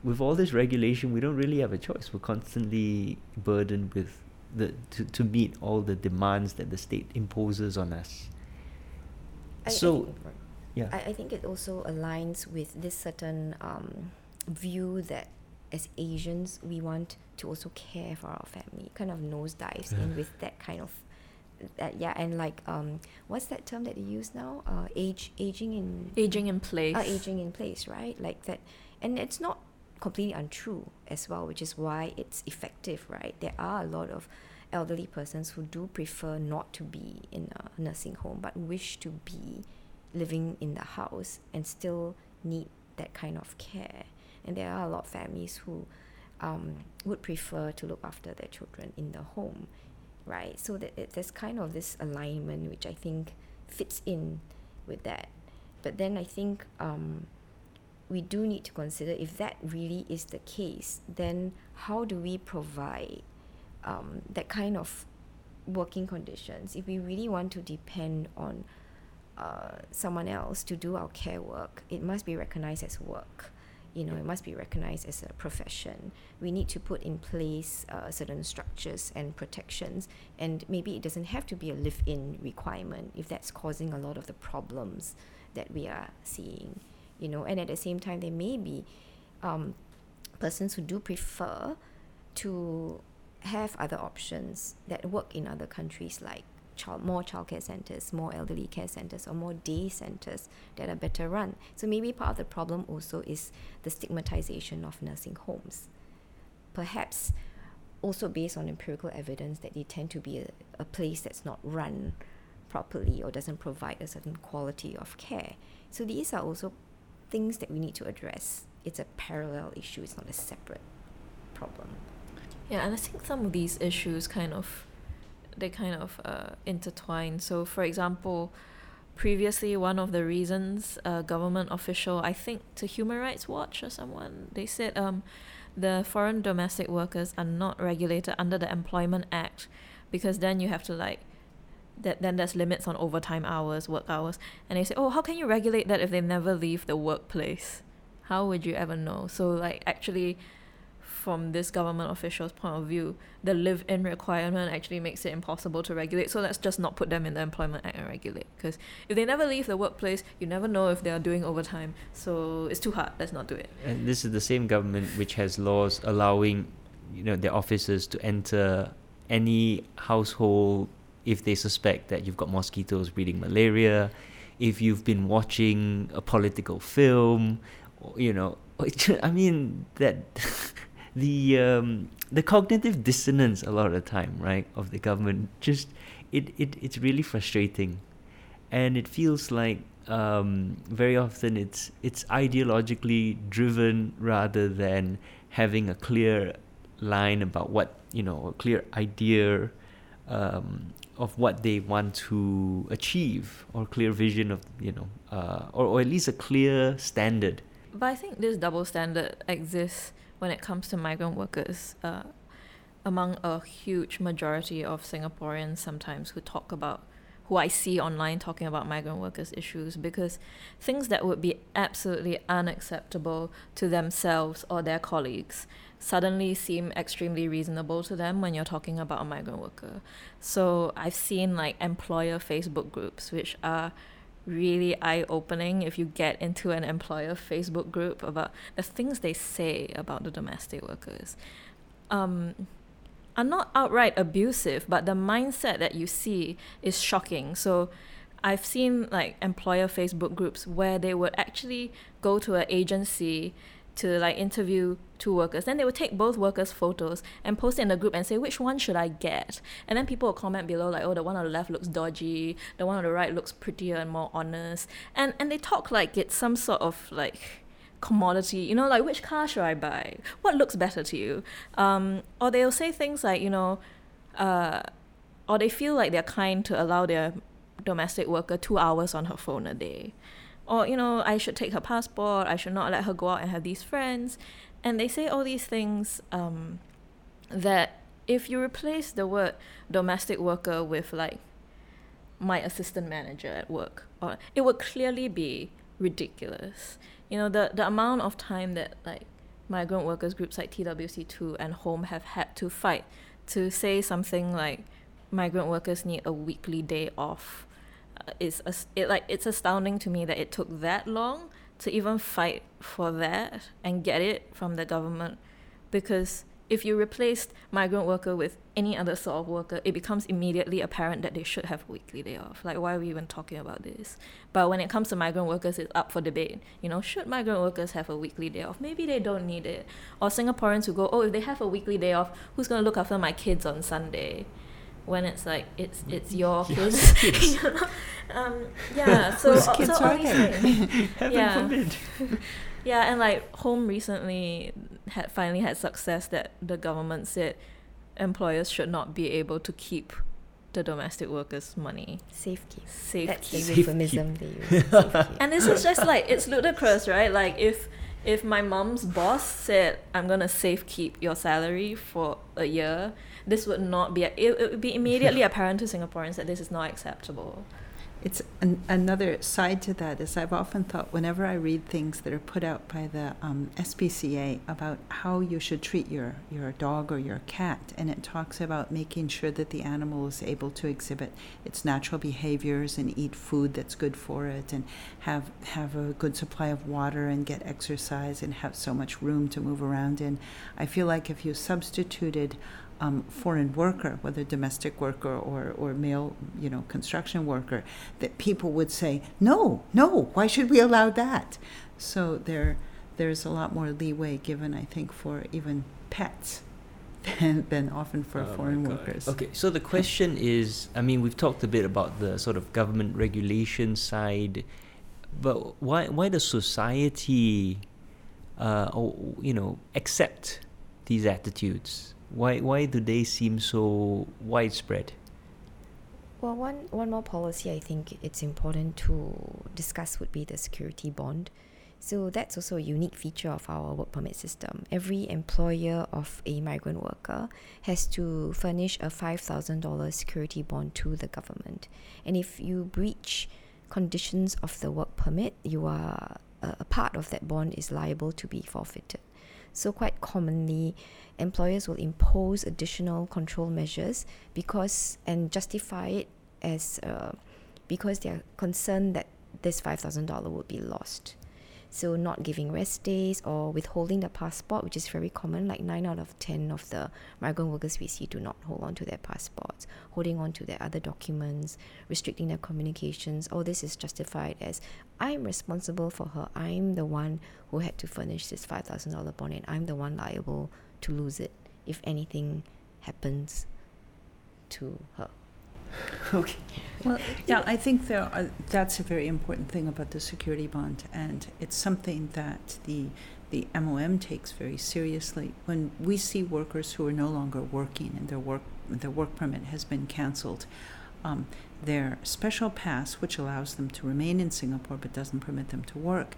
with all this regulation, we don't really have a choice. We're constantly burdened with the to, to meet all the demands that the state imposes on us. I, so, I think, yeah. I, I think it also aligns with this certain um, view that as Asians we want to also care for our family. Kind of nosedives in Yeah. with that kind of that yeah, and like um, what's that term that they use now? Uh, age aging in Aging in place. uh, aging in place, right? Like that, and it's not completely untrue as well, which is why it's effective, right? There are a lot of elderly persons who do prefer not to be in a nursing home but wish to be living in the house and still need that kind of care. And there are a lot of families who um, would prefer to look after their children in the home, right? So that it, there's kind of this alignment which I think fits in with that. But then I think um, we do need to consider if that really is the case, then how do we provide um, that kind of working conditions if we really want to depend on uh, someone else to do our care work it must be recognized as work you know it must be recognized as a profession. We need to put in place uh, certain structures and protections and maybe it doesn't have to be a live-in requirement if that's causing a lot of the problems that we are seeing you know. And at the same time there may be um, persons who do prefer to have other options that work in other countries like child more childcare centers, more elderly care centers, or more day centers that are better run. So maybe part of the problem also is the stigmatization of nursing homes. Perhaps also based on empirical evidence that they tend to be a, a place that's not run properly or doesn't provide a certain quality of care. So these are also things that we need to address. It's a parallel issue, it's not a separate problem. Yeah, and I think some of these issues kind of they kind of uh, intertwine. So, for example, previously one of the reasons a government official, I think to Human Rights Watch or someone, they said um, the foreign domestic workers are not regulated under the Employment Act because then you have to like that then there's limits on overtime hours, work hours, and they say, oh, how can you regulate that if they never leave the workplace? How would you ever know? So like actually from this government official's point of view, the live in requirement actually makes it impossible to regulate. So let's just not put them in the Employment Act and regulate. Because if they never leave the workplace, you never know if they are doing overtime. So it's too hard. Let's not do it. And this is the same government which has laws allowing, you know, their officers to enter any household if they suspect that you've got mosquitoes breeding malaria, if you've been watching a political film, you know, [LAUGHS] I mean that [LAUGHS] the um, the cognitive dissonance a lot of the time, right, of the government just it, it it's really frustrating, and it feels like um, very often it's it's ideologically driven rather than having a clear line about what you know a clear idea um, of what they want to achieve or clear vision of you know uh, or, or at least a clear standard. But I think this double standard exists when it comes to migrant workers uh, among a huge majority of Singaporeans sometimes who talk about who I see online talking about migrant workers issues because things that would be absolutely unacceptable to themselves or their colleagues suddenly seem extremely reasonable to them when you're talking about a migrant worker. So I've seen like employer Facebook groups which are really eye opening if you get into an employer Facebook group about the things they say about the domestic workers. Um, are not outright abusive, but the mindset that you see is shocking. So I've seen like employer Facebook groups where they would actually go to an agency to like interview two workers. Then they would take both workers' photos and post it in the group and say, which one should I get? And then people will comment below like, oh, the one on the left looks dodgy, the one on the right looks prettier and more honest. And and they talk like it's some sort of like commodity, you know, like which car should I buy? What looks better to you? Um, or they'll say things like, you know, uh, or they feel like they're kind to allow their domestic worker two hours on her phone a day or you know i should take her passport i should not let her go out and have these friends. And they say all these things um, that if you replace the word domestic worker with like my assistant manager at work or it would clearly be ridiculous. You know the the amount of time that like migrant workers groups like twc2 and home have had to fight to say something like migrant workers need a weekly day off is it like it's astounding to me that it took that long to even fight for that and get it from the government because if you replaced migrant worker with any other sort of worker, it becomes immediately apparent that they should have a weekly day off. Like, why are we even talking about this? But when it comes to migrant workers, it's up for debate. You know, should migrant workers have a weekly day off? Maybe they don't need it. Or Singaporeans who go, oh, if they have a weekly day off, who's going to look after my kids on Sunday? When it's like it's it's [LAUGHS] your kids. [LAUGHS] you know? um, yeah, so, Whose kids so are all these they? things. Heaven [LAUGHS] Yeah. forbid. Yeah, and like home recently had finally had success that the government said employers should not be able to keep the domestic workers' money. Safekeep. Safe That's keep. the euphemism they use. And this is just like it's ludicrous, right? Like if if my mom's boss said I'm gonna safe keep your salary for a year, this would not be it, it would be immediately [LAUGHS] apparent to Singaporeans that this is not acceptable. It's an, another side to that is I've often thought whenever I read things that are put out by the um, SPCA about how you should treat your, your dog or your cat, and it talks about making sure that the animal is able to exhibit its natural behaviors and eat food that's good for it, and have have a good supply of water and get exercise and have so much room to move around in. I feel like if you substituted um, foreign worker, whether domestic worker or, or male, you know, construction worker, that people would say, no, no, why should we allow that? So there, there's a lot more leeway given, I think, for even pets [LAUGHS] than, than often for Oh foreign workers. Okay, so the question is I mean, we've talked a bit about the sort of government regulation side, but why, why does society, uh, or, you know, accept these attitudes? Why, why do they seem so widespread? Well, one, one more policy I think it's important to discuss would be the security bond. So that's also a unique feature of our work permit system. Every employer of a migrant worker has to furnish a $5,000 security bond to the government. And if you breach conditions of the work permit, you are a, a part of that bond is liable to be forfeited. So quite commonly, employers will impose additional control measures because and justify it as uh, because they are concerned that this five thousand dollar will be lost. So not giving rest days or withholding the passport, which is very common. Like nine out of ten of the migrant workers we see do not hold on to their passports, holding on to their other documents, restricting their communications. All this is justified as I'm responsible for her. I'm the one who had to furnish this five thousand dollar bond, and I'm the one liable to lose it if anything happens to her. [LAUGHS] okay. Well, yeah, I think there are, that's a very important thing about the security bond, and it's something that the the MOM takes very seriously. When we see workers who are no longer working and their work their work permit has been canceled, um, their special pass, which allows them to remain in Singapore but doesn't permit them to work,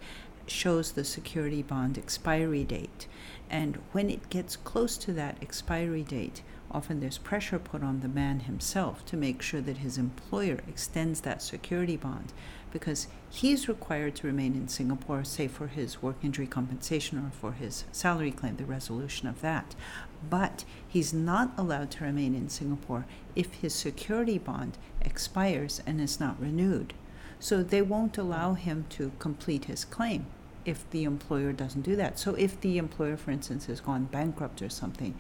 shows the security bond expiry date. And when it gets close to that expiry date, often there's pressure put on the man himself to make sure that his employer extends that security bond because he's required to remain in Singapore, say for his work injury compensation or for his salary claim, the resolution of that. But he's not allowed to remain in Singapore if his security bond expires and is not renewed. So they won't allow him to complete his claim if the employer doesn't do that. So if the employer, for instance, has gone bankrupt or something,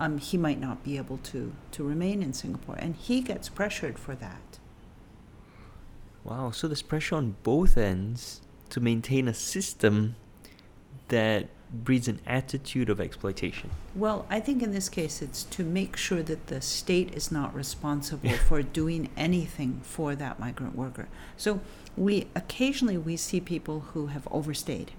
um, he might not be able to, to remain in Singapore. And he gets pressured for that. Wow, so there's pressure on both ends to maintain a system that breeds an attitude of exploitation? Well, I think in this case, it's to make sure that the state is not responsible for doing anything for that migrant worker. So we occasionally we see people who have overstayed.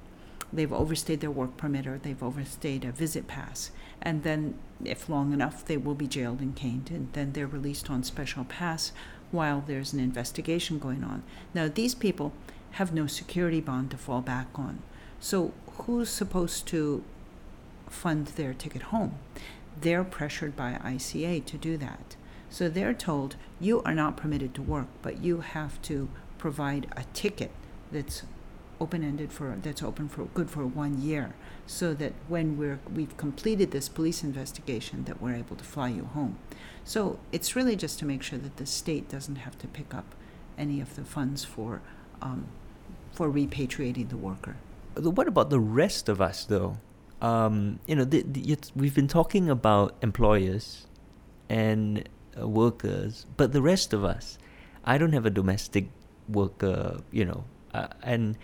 They've overstayed their work permit or they've overstayed a visit pass, and then if long enough, they will be jailed and caned, and then they're released on special pass while there's an investigation going on. Now, these people have no security bond to fall back on. So, who's supposed to fund their ticket home? They're pressured by ICA to do that. So, they're told, you are not permitted to work, but you have to provide a ticket that's open-ended for that's open for good for one year so that when we're we've completed this police investigation that we're able to fly you home so it's really just to make sure that the state doesn't have to pick up any of the funds for um, for repatriating the worker. What about the rest of us, though? Um, you know, the, the, we've been talking about employers and uh, workers, but the rest of us, I don't have a domestic worker, you know, uh, and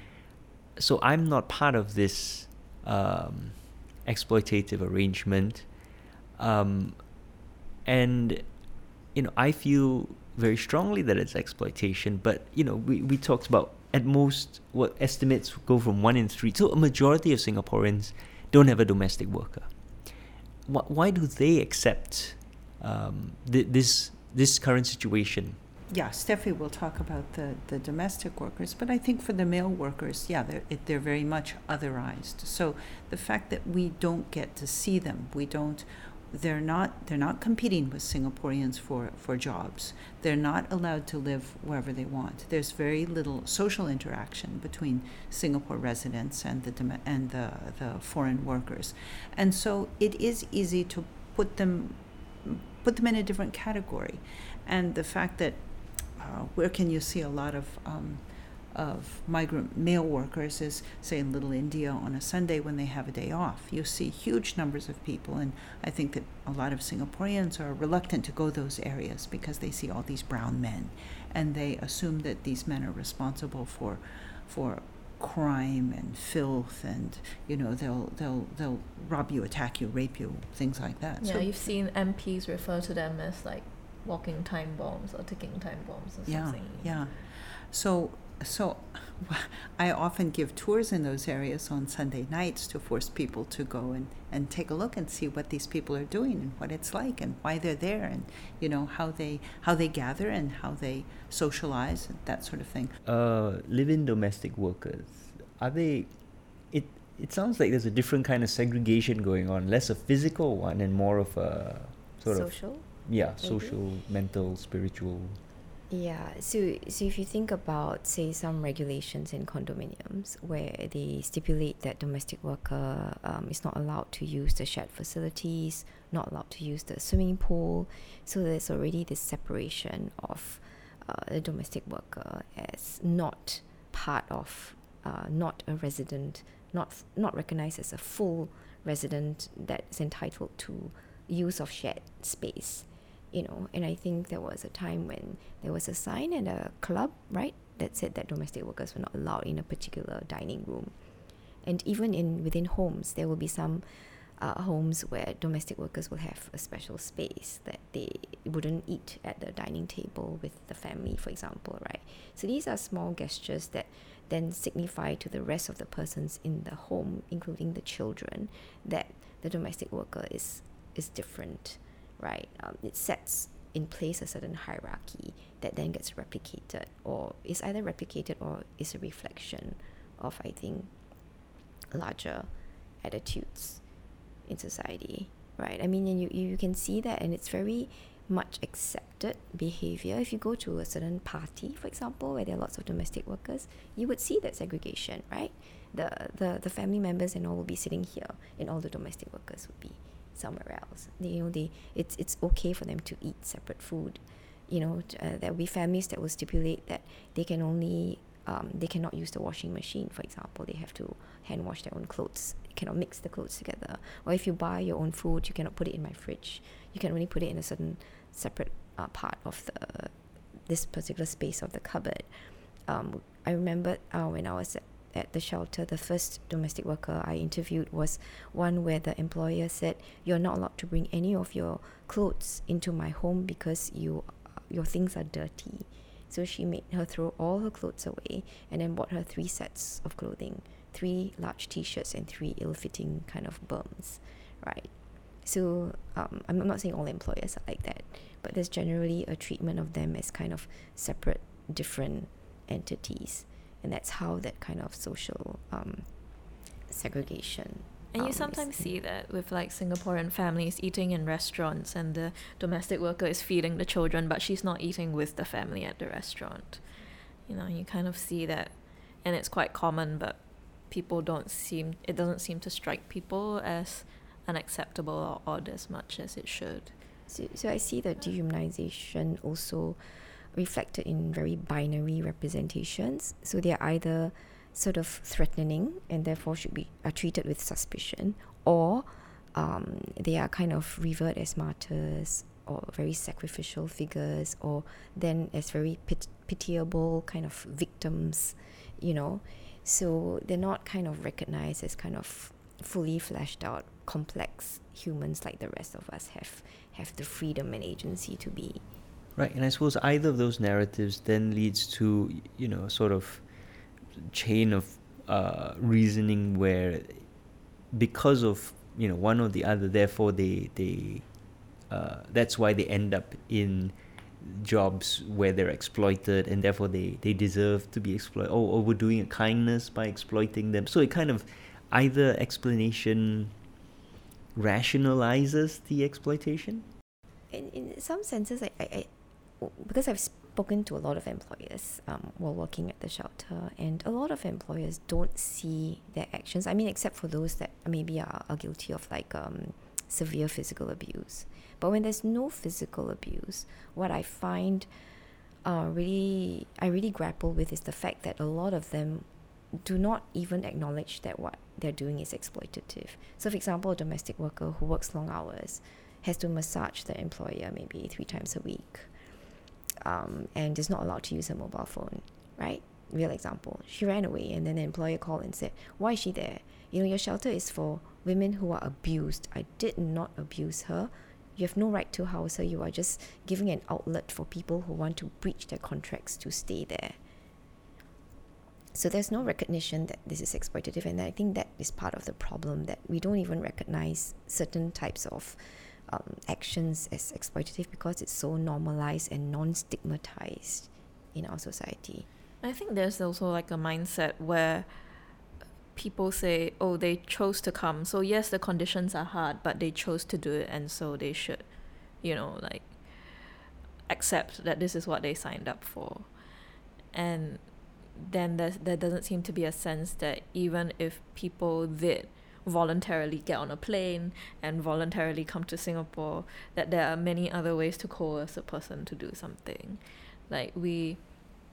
so I'm not part of this um, exploitative arrangement. Um, and you know i feel very strongly that it's exploitation but you know we, we talked about at most what estimates go from one in three. So a majority of singaporeans don't have a domestic worker. Why, why do they accept um, th- this this current situation yeah, Steffi will talk about the, the domestic workers, but I think for the male workers, yeah, they're, it, they're very much otherized. So the fact that we don't get to see them, we don't, they're not they're not competing with Singaporeans for, for jobs. They're not allowed to live wherever they want. There's very little social interaction between Singapore residents and the and the, the foreign workers, and so it is easy to put them put them in a different category. And the fact that uh, where can you see a lot of um, of migrant male workers is, say, in Little India on a Sunday when they have a day off. You see huge numbers of people, and I think that a lot of Singaporeans are reluctant to go those areas because they see all these brown men, and they assume that these men are responsible for, for crime and filth, and you know they'll they'll they'll rob you, attack you, rape you, things like that. Yeah, so, you've seen MPs refer to them as like walking time bombs or ticking time bombs or yeah, something. Yeah, So so [LAUGHS] I often give tours in those areas on Sunday nights to force people to go and, and take a look and see what these people are doing and what it's like and why they're there and you know how they how they gather and how they socialize and that sort of thing. Uh, live-in domestic workers are they? It it sounds like there's a different kind of segregation going on, less a physical one and more of a sort social? of social. Yeah, social, mental, spiritual. Yeah, so so if you think about say some regulations in condominiums where they stipulate that domestic worker um, is not allowed to use the shared facilities, not allowed to use the swimming pool, so there's already this separation of uh, the domestic worker as not part of, uh, not a resident, not not recognized as a full resident that is entitled to use of shared space you know, and I think there was a time when there was a sign at a club, right, that said that domestic workers were not allowed in a particular dining room. And even in within homes, there will be some uh, homes where domestic workers will have a special space that they wouldn't eat at the dining table with the family, for example, right? So these are small gestures that then signify to the rest of the persons in the home, including the children, that the domestic worker is is different right? Um, it sets in place a certain hierarchy that then gets replicated or is either replicated or is a reflection of, I think, larger attitudes in society, right? I mean, and you, you can see that, and it's very much accepted behavior. If you go to a certain party, for example, where there are lots of domestic workers, you would see that segregation, right? The, the, the family members and all will be sitting here, and all the domestic workers would be somewhere else. You know, they it's it's okay for them to eat separate food. You know, uh, there will be families that will stipulate that they can only um, they cannot use the washing machine, for example. They have to hand wash their own clothes. You cannot mix the clothes together. Or if you buy your own food, you cannot put it in my fridge. You can only put it in a certain separate uh, part of the this particular space of the cupboard. Um, I remember uh, when I was at at the shelter, the first domestic worker I interviewed was one where the employer said, "You're not allowed to bring any of your clothes into my home because you your things are dirty." So she made her throw all her clothes away and then bought her three sets of clothing, three large T-shirts and three ill-fitting kind of berms, right? So um, I'm not saying all employers are like that, but there's generally a treatment of them as kind of separate, different entities, and that's how that kind of social um, segregation. And you um, sometimes see that with like Singaporean families eating in restaurants, and the domestic worker is feeding the children, but she's not eating with the family at the restaurant. You know, you kind of see that, and it's quite common, but people don't seem it doesn't seem to strike people as unacceptable or odd as much as it should. So, so I see that dehumanization also reflected in very binary representations. So they are either sort of threatening and therefore should be are treated with suspicion, or um, they are kind of revered as martyrs or very sacrificial figures, or then as very pit- pitiable kind of victims, you know. So they're not kind of recognized as kind of fully fleshed out, complex humans like the rest of us have have the freedom and agency to be. Right, and I suppose either of those narratives then leads to you know sort of chain of uh, reasoning where because of you know one or the other, therefore they they uh, that's why they end up in jobs where they're exploited and therefore they, they deserve to be exploited or, or we're doing a kindness by exploiting them. So it kind of either explanation rationalizes the exploitation? In, in some senses, I, I, because I've spoken to a lot of employers um, while working at the shelter, and a lot of employers don't see their actions. I mean, except for those that maybe are, are guilty of like um, severe physical abuse. But when there's no physical abuse, what I find uh, really I really grapple with is the fact that a lot of them do not even acknowledge that what they're doing is exploitative. So, for example, a domestic worker who works long hours has to massage the employer maybe three times a week um, and is not allowed to use her mobile phone, right? Real example. She ran away and then the employer called and said, Why is she there? You know, your shelter is for women who are abused. I did not abuse her. You have no right to house her. You are just giving an outlet for people who want to breach their contracts to stay there. So there's no recognition that this is exploitative, and I think that is part of the problem that we don't even recognize certain types of um, actions as exploitative because it's so normalized and non-stigmatized in our society. I think there's also like a mindset where people say, oh, they chose to come. So, yes, the conditions are hard, but they chose to do it, and so they should, you know, like accept that this is what they signed up for. And then there's, there doesn't seem to be a sense that even if people did voluntarily get on a plane and voluntarily come to Singapore, that there are many other ways to coerce a person to do something. Like we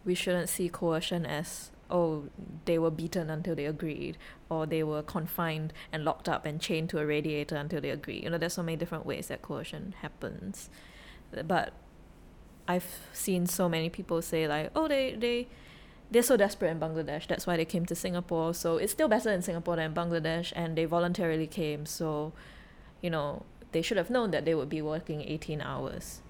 we shouldn't see coercion as oh they were beaten until they agreed or they were confined and locked up and chained to a radiator until they agree you know there's so many different ways that coercion happens but i've seen so many people say like oh they they they're so desperate in bangladesh that's why they came to singapore. So it's still better in singapore than bangladesh and they voluntarily came. So you know they should have known that they would be working 18 hours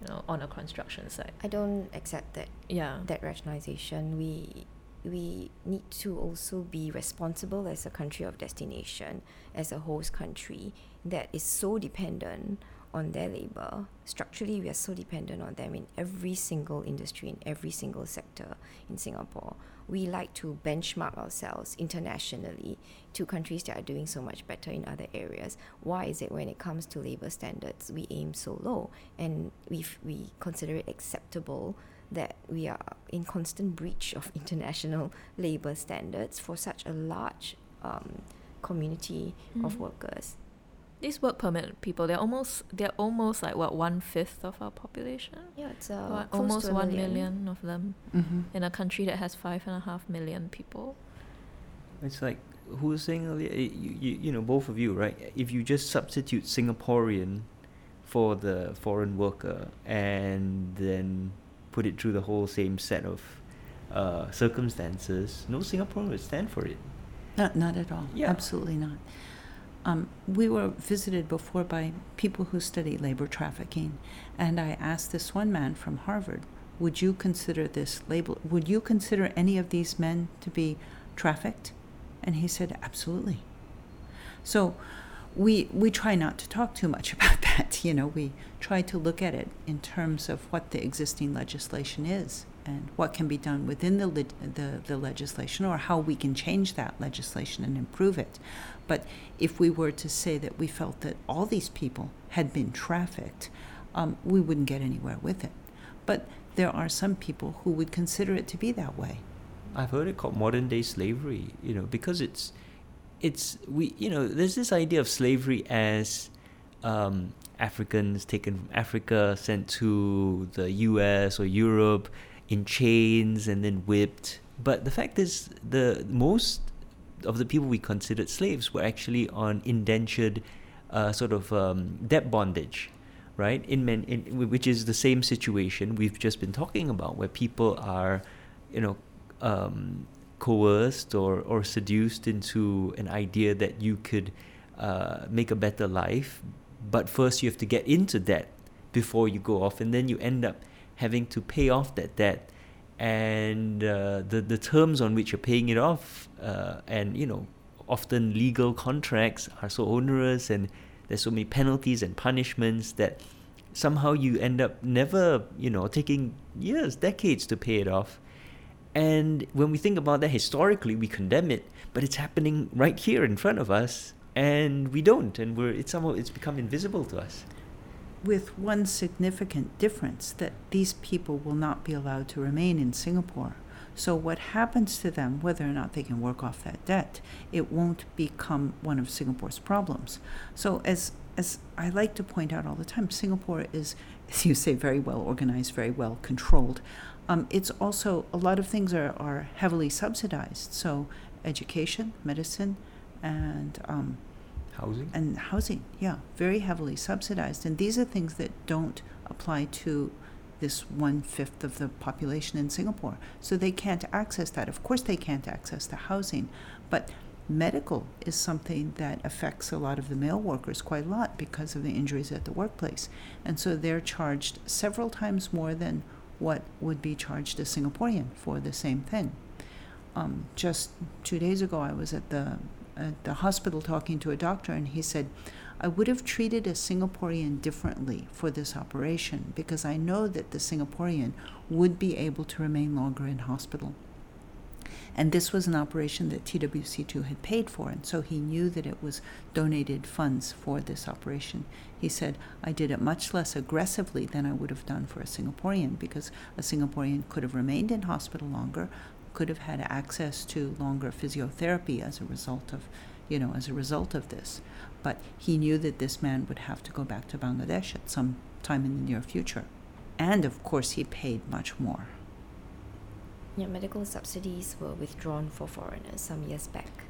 you know on a construction site. I don't accept that yeah. that rationalization. We we need to also be responsible as a country of destination, as a host country that is so dependent on their labor. Structurally, we are so dependent on them in every single industry, in every single sector in Singapore. We like to benchmark ourselves internationally to countries that are doing so much better in other areas. Why is it when it comes to labor standards, we aim so low and we we consider it acceptable that we are in constant breach of [LAUGHS] international labor standards for such a large um, community of Mhm. workers. These work permit people, they're almost they're almost like what one fifth of our population. Yeah, it's uh, What, almost one million. million of them Mm-hmm. in a country that has five and a half million people. It's like who was saying earlier, eh, you, you, you know, both of you, right? If you just substitute Singaporean for the foreign worker and then put it through the whole same set of uh, circumstances, no Singaporean would stand for it. Not, not at all. Yeah. Absolutely not. Um, we were visited before by people who study labor trafficking, and I asked this one man from Harvard, "Would you consider this label? Would you consider any of these men to be trafficked?" And he said, "Absolutely." So, we we try not to talk too much [LAUGHS] about that. You know, we try to look at it in terms of what the existing legislation is and what can be done within the, the, the legislation or how we can change that legislation and improve it. But if we were to say that we felt that all these people had been trafficked, um, we wouldn't get anywhere with it. But there are some people who would consider it to be that way. I've heard it called modern day slavery, you know, because it's it's we you know, there's this idea of slavery as um, Africans taken from Africa, sent to the US or Europe in chains and then whipped. But the fact is the most of the people we considered slaves were actually on indentured uh, sort of um, debt bondage right? In, men, in which is the same situation we've just been talking about where people are you know um, coerced or, or seduced into an idea that you could uh, make a better life but first you have to get into debt before you go off and then you end up having to pay off that debt and uh, the the terms on which you're paying it off uh, and you know often legal contracts are so onerous and there's so many penalties and punishments that somehow you end up never you know taking years decades to pay it off. And when we think about that historically we condemn it but it's happening right here in front of us and we don't and we're it's somehow it's become invisible to us with one significant difference that these people will not be allowed to remain in Singapore. So, what happens to them, whether or not they can work off that debt, it won't become one of Singapore's problems. So, as as I like to point out all the time, Singapore is, as you say, very well organized, very well controlled. Um, it's also a lot of things are, are heavily subsidized. So, education, medicine, and um, housing? And housing yeah very heavily subsidized. And these are things that don't apply to this one fifth of the population in singapore. So they can't access that. Of course they can't access the housing but medical is something that affects a lot of the male workers quite a lot because of the injuries at the workplace. And so they're charged several times more than what would be charged a singaporean for the same thing. Um, just two days ago i was at the at the hospital talking to a doctor, and he said, I would have treated a Singaporean differently for this operation because I know that the Singaporean would be able to remain longer in hospital. And this was an operation that TWC2 had paid for, and so he knew that it was donated funds for this operation. He said, I did it much less aggressively than I would have done for a Singaporean because a Singaporean could have remained in hospital longer, could have had access to longer physiotherapy as a result of, you know, as a result of this. But he knew that this man would have to go back to Bangladesh at some time in the near future. And of course, he paid much more. Yeah, medical subsidies were withdrawn for foreigners some years back.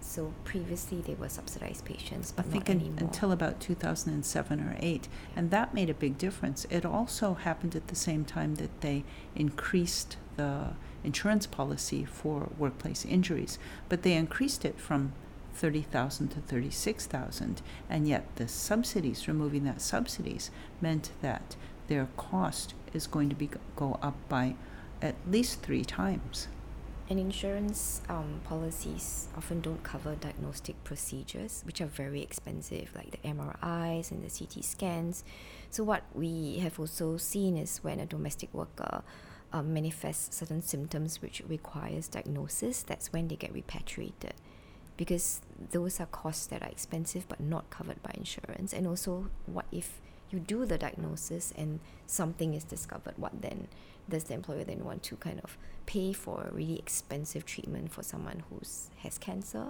So previously they were subsidized patients, but I think not in, anymore. until about 2007 or 8. And that made a big difference. It also happened at the same time that they increased the insurance policy for workplace injuries, but they increased it from 30,000 to 36,000 and yet the subsidies removing that subsidies meant that their cost is going to be go up by at least 3 times. And insurance um, policies often don't cover diagnostic procedures, which are very expensive, like the MRIs and the CT scans. So, what we have also seen is when a domestic worker um, manifests certain symptoms which requires diagnosis, that's when they get repatriated. Because those are costs that are expensive but not covered by insurance. And also, what if you do the diagnosis and something is discovered? What then? Does the employer then want to kind of pay for a really expensive treatment for someone who has cancer,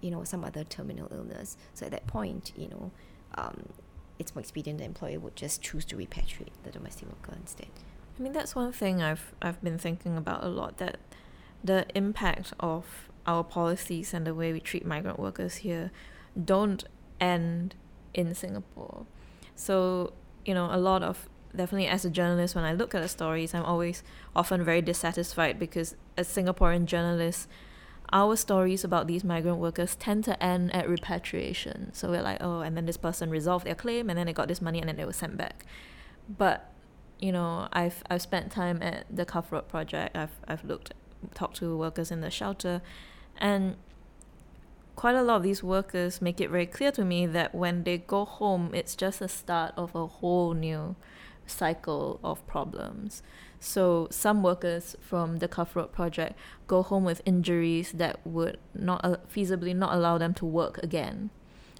you know, some other terminal illness? So at that point, you know, um, it's more expedient the employer would just choose to repatriate the domestic worker instead. I mean, that's one thing I've I've been thinking about a lot. That the impact of our policies and the way we treat migrant workers here don't end in Singapore. So you know, a lot of definitely as a journalist, when I look at the stories, I'm always often very dissatisfied because as Singaporean journalists, our stories about these migrant workers tend to end at repatriation. So we're like, oh, and then this person resolved their claim, and then they got this money, and then they were sent back. But you know, I've I've spent time at the Cuff Road project. I've I've looked, talked to workers in the shelter, and quite a lot of these workers make it very clear to me that when they go home, it's just the start of a whole new cycle of problems. So some workers from the Cuff Road project go home with injuries that would not uh, feasibly not allow them to work again.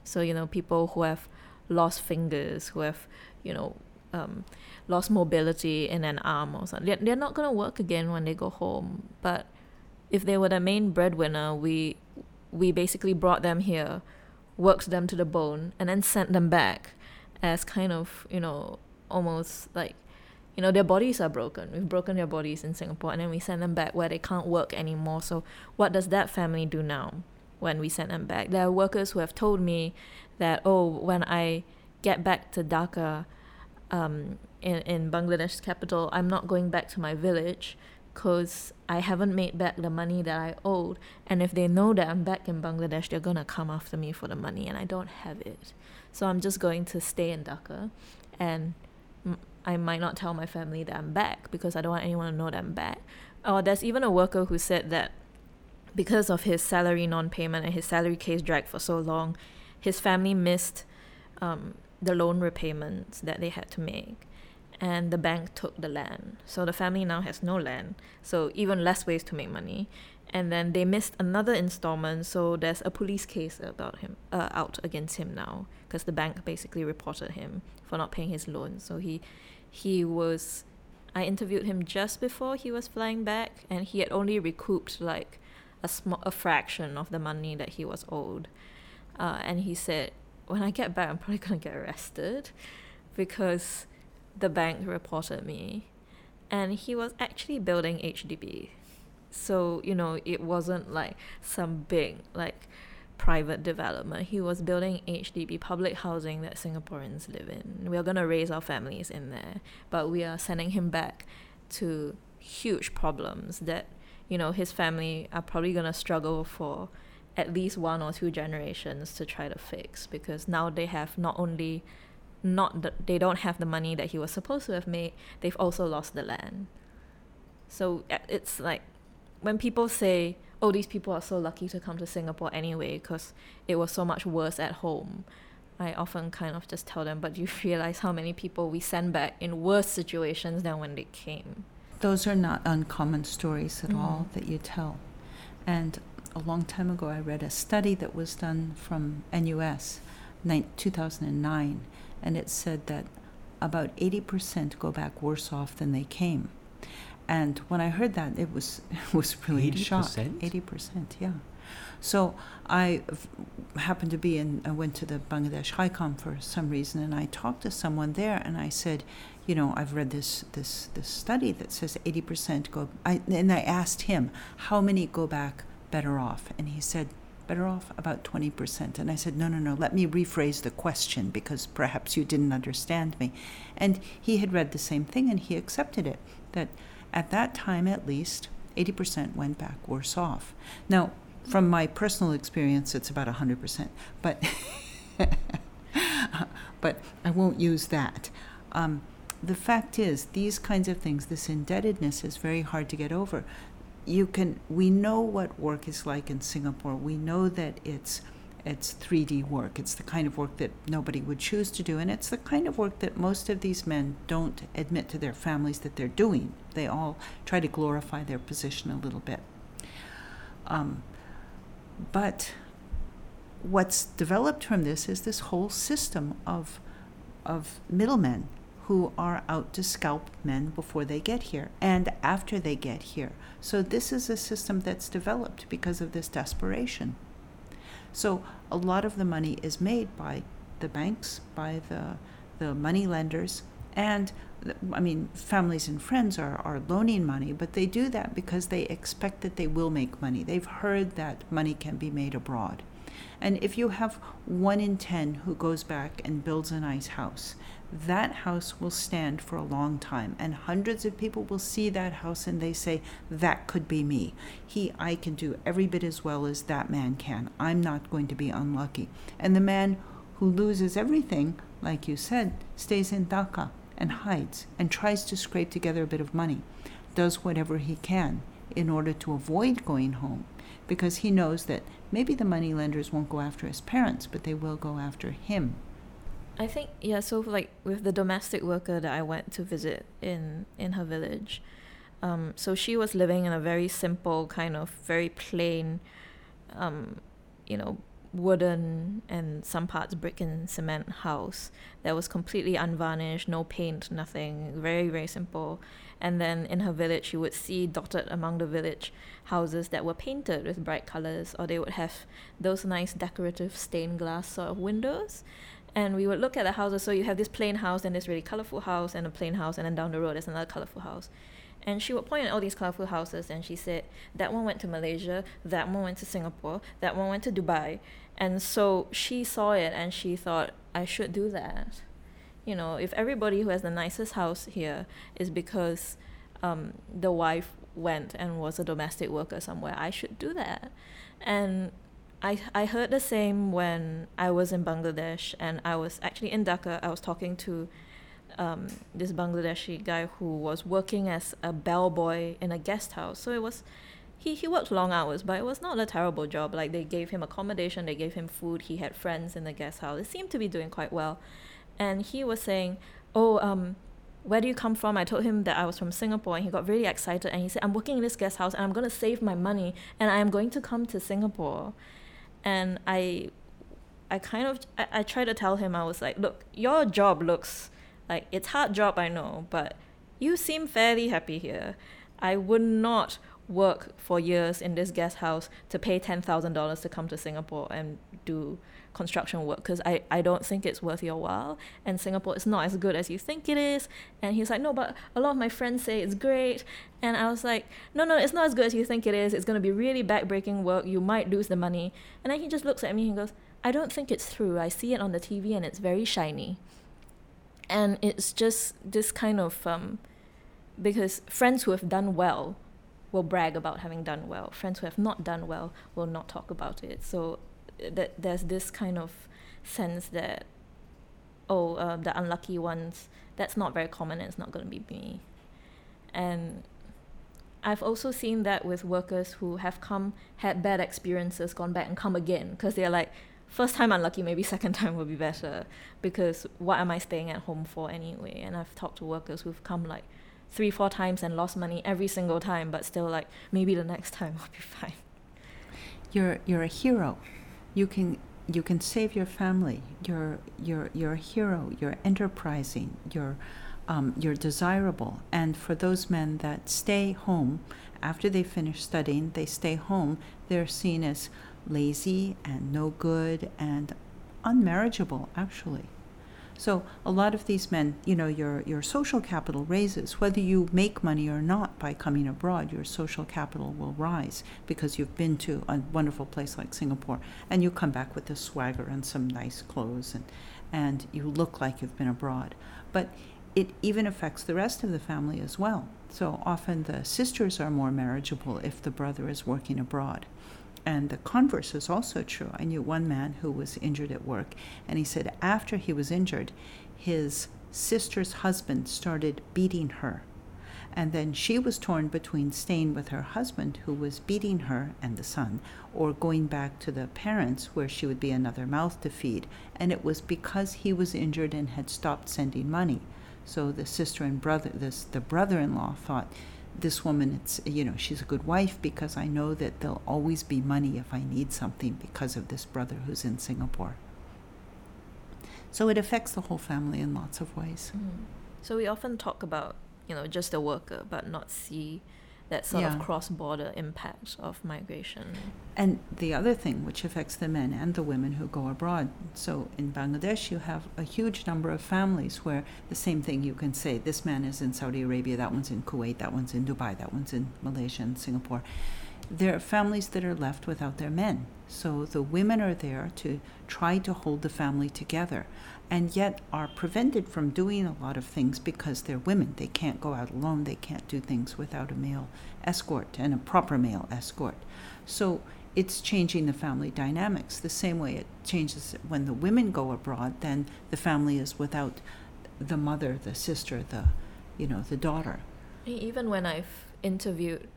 So you know people who have lost fingers, who have you know um, lost mobility in an arm or something, they're, not gonna work again when they go home. But if they were the main breadwinner, we we basically brought them here, worked them to the bone, and then sent them back as kind of you know almost like you know their bodies are broken. We've broken their bodies in singapore and then we send them back where they can't work anymore. So what does that family do now when we send them back? There are workers who have told me that oh when i get back to dhaka um, in, in bangladesh's capital i'm not going back to my village because i haven't made back the money that i owed. And if they know that i'm back in bangladesh they're going to come after me for the money and i don't have it. So i'm just going to stay in dhaka. And I might not tell my family that I'm back because I don't want anyone to know that I'm back. Or there's even a worker who said that because of his salary non-payment and his salary case dragged for so long, his family missed um, the loan repayments that they had to make, and the bank took the land. So the family now has no land, so even less ways to make money. And then they missed another installment, so there's a police case about him uh, out against him now because the bank basically reported him for not paying his loan. So he he was I interviewed him just before he was flying back and he had only recouped like a small a fraction of the money that he was owed. Uh, and he said, When I get back I'm probably gonna get arrested because the bank reported me. And he was actually building HDB. So, you know, it wasn't like some big like private development. He was building HDB, public housing that Singaporeans live in. We are going to raise our families in there, but we are sending him back to huge problems that, you know, his family are probably going to struggle for at least one or two generations to try to fix because now they have not only not the, they don't have the money that he was supposed to have made, they've also lost the land. So it's like when people say, oh, these people are so lucky to come to Singapore anyway because it was so much worse at home. I often kind of just tell them, but you [LAUGHS] realize how many people we send back in worse situations than when they came. Those are not uncommon stories at Mm. all that you tell. And a long time ago, I read a study that was done from NUS, nine, 2009, and it said that about 80% go back worse off than they came. And when I heard that, it was [LAUGHS] it was really a shock. 80%? Eighty percent, yeah. So I happened to be in. I went to the Bangladesh High Com for some reason, and I talked to someone there, and I said, you know, I've read this this this study that says eighty percent go. I and I asked him how many go back better off, and he said better off about 20%. And I said, no, no, no, let me rephrase the question because perhaps you didn't understand me. And he had read the same thing and he accepted it that at that time at least, 80% went back worse off. Now, from my personal experience, it's about 100%, but, [LAUGHS] but I won't use that. Um, the fact is, these kinds of things, this indebtedness is very hard to get over. You can, we know what work is like in Singapore. We know that it's it's 3D work. It's the kind of work that nobody would choose to do, and it's the kind of work that most of these men don't admit to their families that they're doing. They all try to glorify their position a little bit. Um, but what's developed from this is this whole system of of middlemen who are out to scalp men before they get here and after they get here. So this is a system that's developed because of this desperation. So a lot of the money is made by the banks, by the the money lenders, and I mean families and friends are, are loaning money, but they do that because they expect that they will make money. They've heard that money can be made abroad. And if you have one in 10 who goes back and builds a nice house, that house will stand for a long time and hundreds of people will see that house and they say that could be me. He i can do every bit as well as that man can. I'm not going to be unlucky. And the man who loses everything like you said stays in dhaka and hides and tries to scrape together a bit of money does whatever he can in order to avoid going home because he knows that maybe the money lenders won't go after his parents but they will go after him I think yeah. So like with the domestic worker that I went to visit in in her village, um, so she was living in a very simple kind of very plain, um, you know, wooden and some parts brick and cement house that was completely unvarnished, no paint, nothing, very very simple. And then in her village, you would see dotted among the village houses that were painted with bright colors, or they would have those nice decorative stained glass sort of windows and we would look at the houses. So you have this plain house and this really colorful house and a plain house, and then down the road there's another colorful house. And she would point at all these colorful houses, and she said that one went to Malaysia, that one went to Singapore, that one went to Dubai, and so she saw it and she thought I should do that. You know, if everybody who has the nicest house here is because um, the wife went and was a domestic worker somewhere, I should do that. And I, I heard the same when I was in Bangladesh and I was actually in Dhaka. I was talking to um, this Bangladeshi guy who was working as a bellboy in a guest house. So it was, he, he worked long hours, but it was not a terrible job. Like they gave him accommodation, they gave him food, he had friends in the guest house. It seemed to be doing quite well. And he was saying, Oh, um, where do you come from? I told him that I was from Singapore and he got really excited and he said, I'm working in this guest house and I'm going to save my money and I am going to come to Singapore and I I kind of I, I try to tell him I was like, look, your job looks like it's hard job I know, but you seem fairly happy here. I would not work for years in this guest house to pay ten thousand dollars to come to Singapore and do construction work because I, I don't think it's worth your while. And Singapore is not as good as you think it is. And he's like no but a lot of my friends say it's great. And I was like no no it's not as good as you think it is. It's going to be really backbreaking work. You might lose the money. And then he just looks at me and goes I don't think it's true. I see it on the TV and it's very shiny. And it's just this kind of um, because friends who have done well will brag about having done well. Friends who have not done well will not talk about it. So that there's this kind of sense that oh uh, the unlucky ones that's not very common and it's not going to be me. And I've also seen that with workers who have come had bad experiences gone back and come again because they're like first time unlucky maybe second [LAUGHS] time will be better because what am I staying at home for anyway? And I've talked to workers who've come like three four times and lost money every single time but still like maybe the next [LAUGHS] time will be fine. You're you're a hero you can you can save your family. You're you're you're a hero. You're enterprising. You're um, you're desirable. And for those men that stay home after they finish studying, they stay home. They're seen as lazy and no good and unmarriageable, actually. So a lot of these men, you know, your your social capital raises whether you make money or not by coming abroad. Your social capital will rise because you've been to a wonderful place like Singapore, and you come back with a swagger and some nice clothes, and and you look like you've been abroad. But it even affects the rest of the family as well. So often the sisters are more marriageable if the brother is working abroad. And the converse is also true. I knew one man who was injured at work, and he said after he was injured, his sister's husband started beating her. And then she was torn between staying with her husband, who was beating her and the son, or going back to the parents, where she would be another mouth to feed. And it was because he was injured and had stopped sending money. So the sister and brother, this the brother-in-law thought this woman it's you know she's a good wife because i know that there'll always be money if i need something because of this brother who's in singapore so it affects the whole family in lots of ways mm. so we often talk about you know just the worker but not see that sort yeah. of cross-border impact of migration. And the other thing which affects the men and the women who go abroad. So in Bangladesh, you have a huge number of families where the same thing you can say this man is in Saudi Arabia, that one's in Kuwait, that one's in Dubai, that one's in Malaysia and Singapore. there are families that are left without their men. So the women are there to try to hold the family together and yet are prevented from doing a lot of things because they're women. They can't go out alone, they can't do things without a male escort and a proper male escort. So it's changing the family dynamics the same way it changes when the women go abroad, then the family is without the mother, the sister, the you know, the daughter. Even when I've interviewed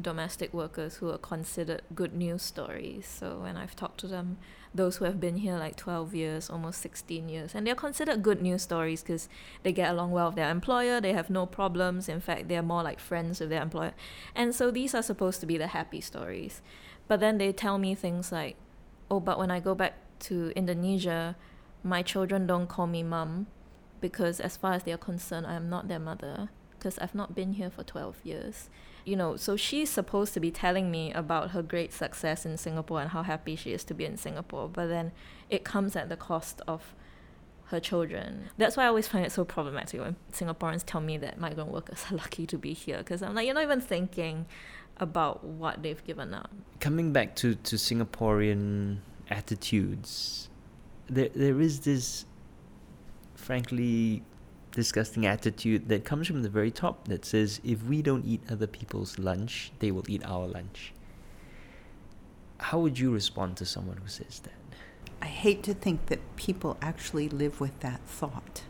domestic workers who are considered good news stories. So when I've talked to them, those who have been here like 12 years, almost 16 years, and they're considered good news stories because they get along well with their employer, they have no problems. In fact, they're more like friends with their employer. And so these are supposed to be the happy stories. But then they tell me things like, oh, but when I go back to Indonesia, my children don't call me mum because as far as they are concerned, I am not their mother because I've not been here for 12 years. You know, so she's supposed to be telling me about her great success in Singapore and how happy she is to be in Singapore, but then it comes at the cost of her children. That's why I always find it so problematic when Singaporeans tell me that migrant workers [LAUGHS] are lucky to be here because I'm like, you're not even thinking about what they've given up. Coming back to, to Singaporean attitudes, there there is this frankly disgusting attitude that comes from the very top that says if we don't eat other people's lunch, they will eat our lunch. How would you respond to someone who says that? I hate to think that people actually live with that thought.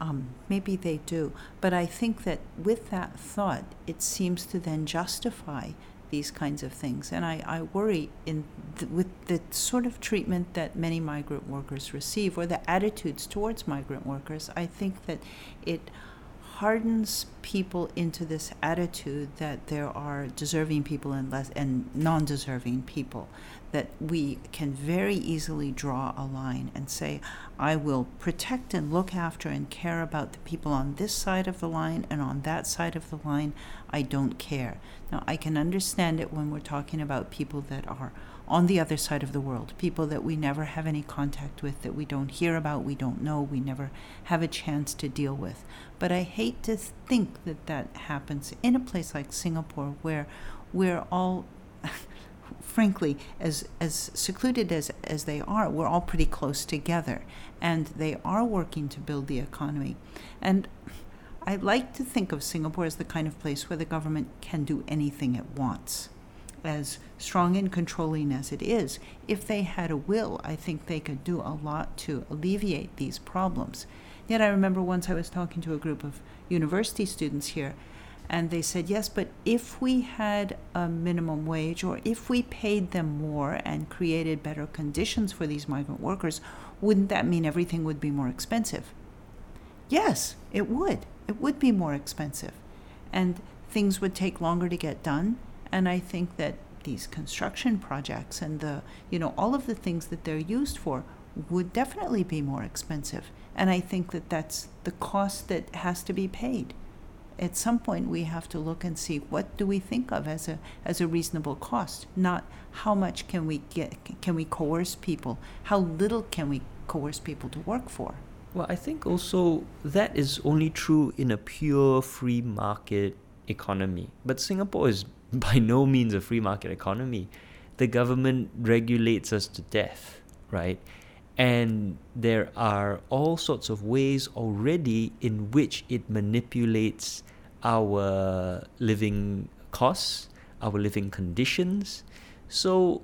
Um, maybe they do, but I think that with that thought, it seems to then justify these kinds of things. And I, I worry in th- with the sort of treatment that many migrant workers receive or the attitudes towards migrant workers, I think that it hardens people into this attitude that there are deserving people and less and non-deserving people that we can very easily draw a line and say I will protect and look after and care about the people on this side of the line and on that side of the line I don't care. Now I can understand it when we're talking about people that are on the other side of the world, people that we never have any contact with, that we don't hear about, we don't know, we never have a chance to deal with. But I hate to think that that happens in a place like Singapore where we're all. [LAUGHS] frankly, as as secluded as as they are, we're all pretty close together, and they are working to build the economy. And I like to think of Singapore as the kind of place where the government can do anything it wants as strong and controlling as it is, if they had a will, I think they could do a lot to alleviate these problems. Yet I remember once I was talking to a group of university students here, and they said, yes, but if we had a minimum wage or if we paid them more and created better conditions for these migrant workers, wouldn't that mean everything would be more expensive? Yes, it would. It would be more expensive. And things would take longer to get done and I think that these construction projects and the, you know, all of the things that they're used for would definitely be more expensive. And I think that that's the cost that has to be paid. At some point, we have to look and see what do we think of as a as a reasonable cost, not how much can we get can we coerce people, how little can we coerce people to work for. Well, I think also that is only true in a pure free market economy. But Singapore is [LAUGHS] by no means a free market economy. The government regulates us to death, right? And there are all sorts of ways already in which it manipulates our living costs, our living conditions. So,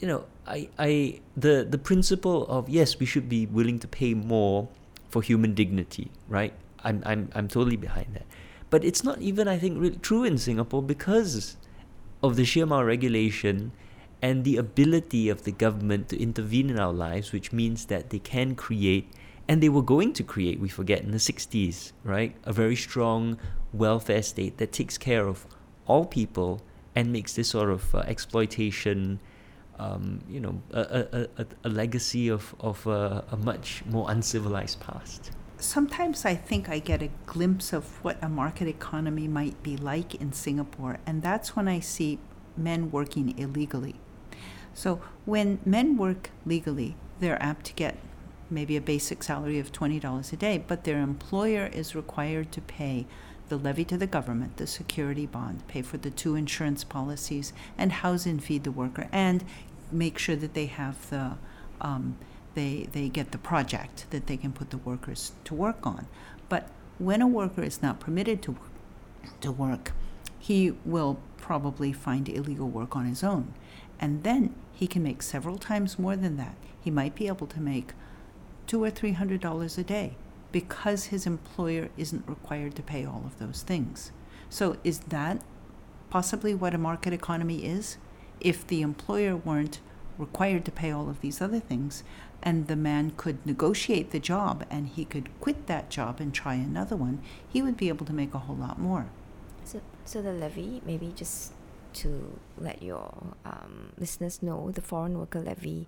you know, I, I the the principle of yes, we should be willing to pay more for human dignity, right? I'm I'm I'm totally behind that. But it's not even, I think, really true in Singapore because of the sheer amount of regulation and the ability of the government to intervene in our lives, which means that they can create, and they were going to create, we forget, in the 60s, right? A very strong welfare state that takes care of all people and makes this sort of uh, exploitation. Um, you know, a, a, a, a legacy of, of uh, a much more uncivilized past sometimes I think I get a glimpse of what a market economy might be like in Singapore, and that's when I see men working illegally. So when men work legally, they're apt to get maybe a basic salary of $20 a day, but their employer is required to pay the levy to the government, the security bond, pay for the two insurance policies, and house and feed the worker, and make sure that they have the um, they they get the project that they can put the workers to work on. But when a worker is not permitted to to work, he will probably find illegal work on his own, and then he can make several times more than that. He might be able to make two or three hundred dollars a day because his employer isn't required to pay all of those things. So, is that possibly what a market economy is? If the employer weren't required to pay all of these other things, and the man could negotiate the job and he could quit that job and try another one, he would be able to make a whole lot more. So, so the levy, maybe just to let your um, listeners know, the foreign worker levy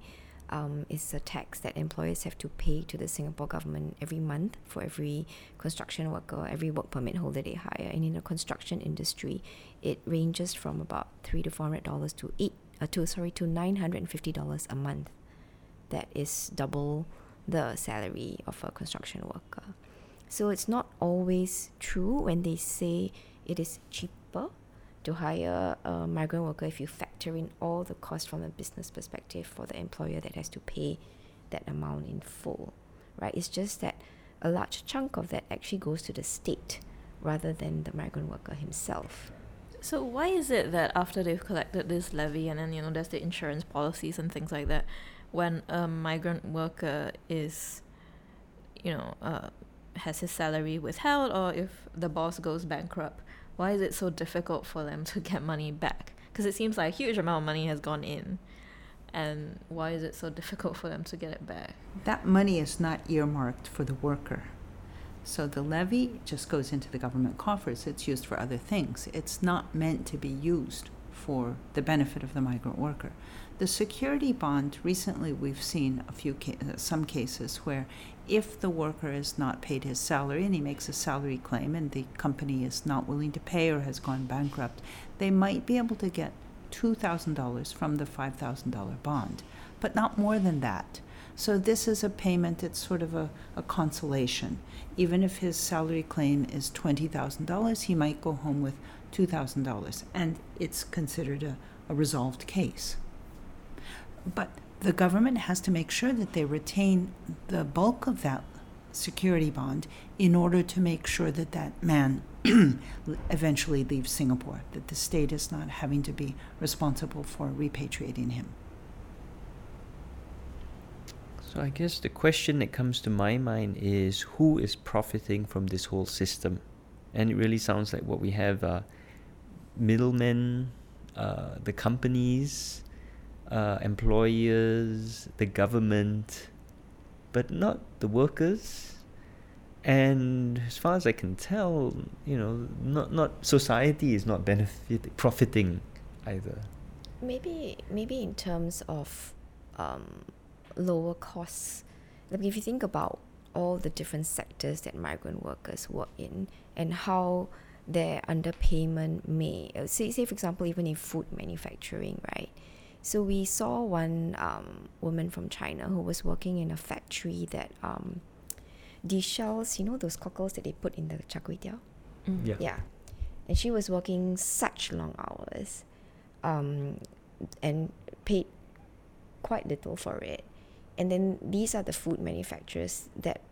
um, is a tax that employers have to pay to the Singapore government every month for every construction worker, every work permit holder they hire. And in the construction industry, it ranges from about three to four hundred dollars to eight, uh, to sorry, to nine hundred and fifty dollars a month. That is double the salary of a construction worker. So it's not always true when they say it is cheaper to hire a migrant worker if you factor in all the costs from a business perspective for the employer that has to pay that amount in full, right? It's just that a large chunk of that actually goes to the state rather than the migrant worker himself. So why is it that after they've collected this levy and then you know there's the insurance policies and things like that, when a migrant worker is, you know, uh, has his salary withheld or if the boss goes bankrupt, why is it so difficult for them to get money back? Because it seems like a huge amount of money has gone in. And why is it so difficult for them to get it back? That money is not earmarked for the worker. So the levy just goes into the government coffers. It's used for other things. It's not meant to be used for the benefit of the migrant worker. The security bond, recently we've seen a few ca- uh, some cases where if the worker is not paid his salary and he makes a salary claim and the company is not willing to pay or has gone bankrupt, they might be able to get $2,000 from the $5,000 bond, but not more than that. So this is a payment, it's sort of a, a consolation. Even if his salary claim is $20,000, he might go home with $2,000, and it's considered a, a resolved case. But the government has to make sure that they retain the bulk of that security bond in order to make sure that that man [CLEARS THROAT] eventually leaves Singapore, that the state is not having to be responsible for repatriating him. So I guess the question that comes to my mind is who is profiting from this whole system? And it really sounds like what we have are middlemen, uh, the companies, uh, employers, the government, but not the workers. And as far as I can tell, you know, not not society is not benefit profiting either. Maybe maybe in terms of um, lower costs. Like if you think about all the different sectors that migrant workers work in and how their underpayment may uh, say say for example even in food manufacturing, right? So we saw one um, woman from China who was working in a factory that um, shells, you know, those cockles that they put in the char kway teow? Mm. Yeah. Yeah. And she was working such long hours um, and paid quite little for it. And then these are the food manufacturers that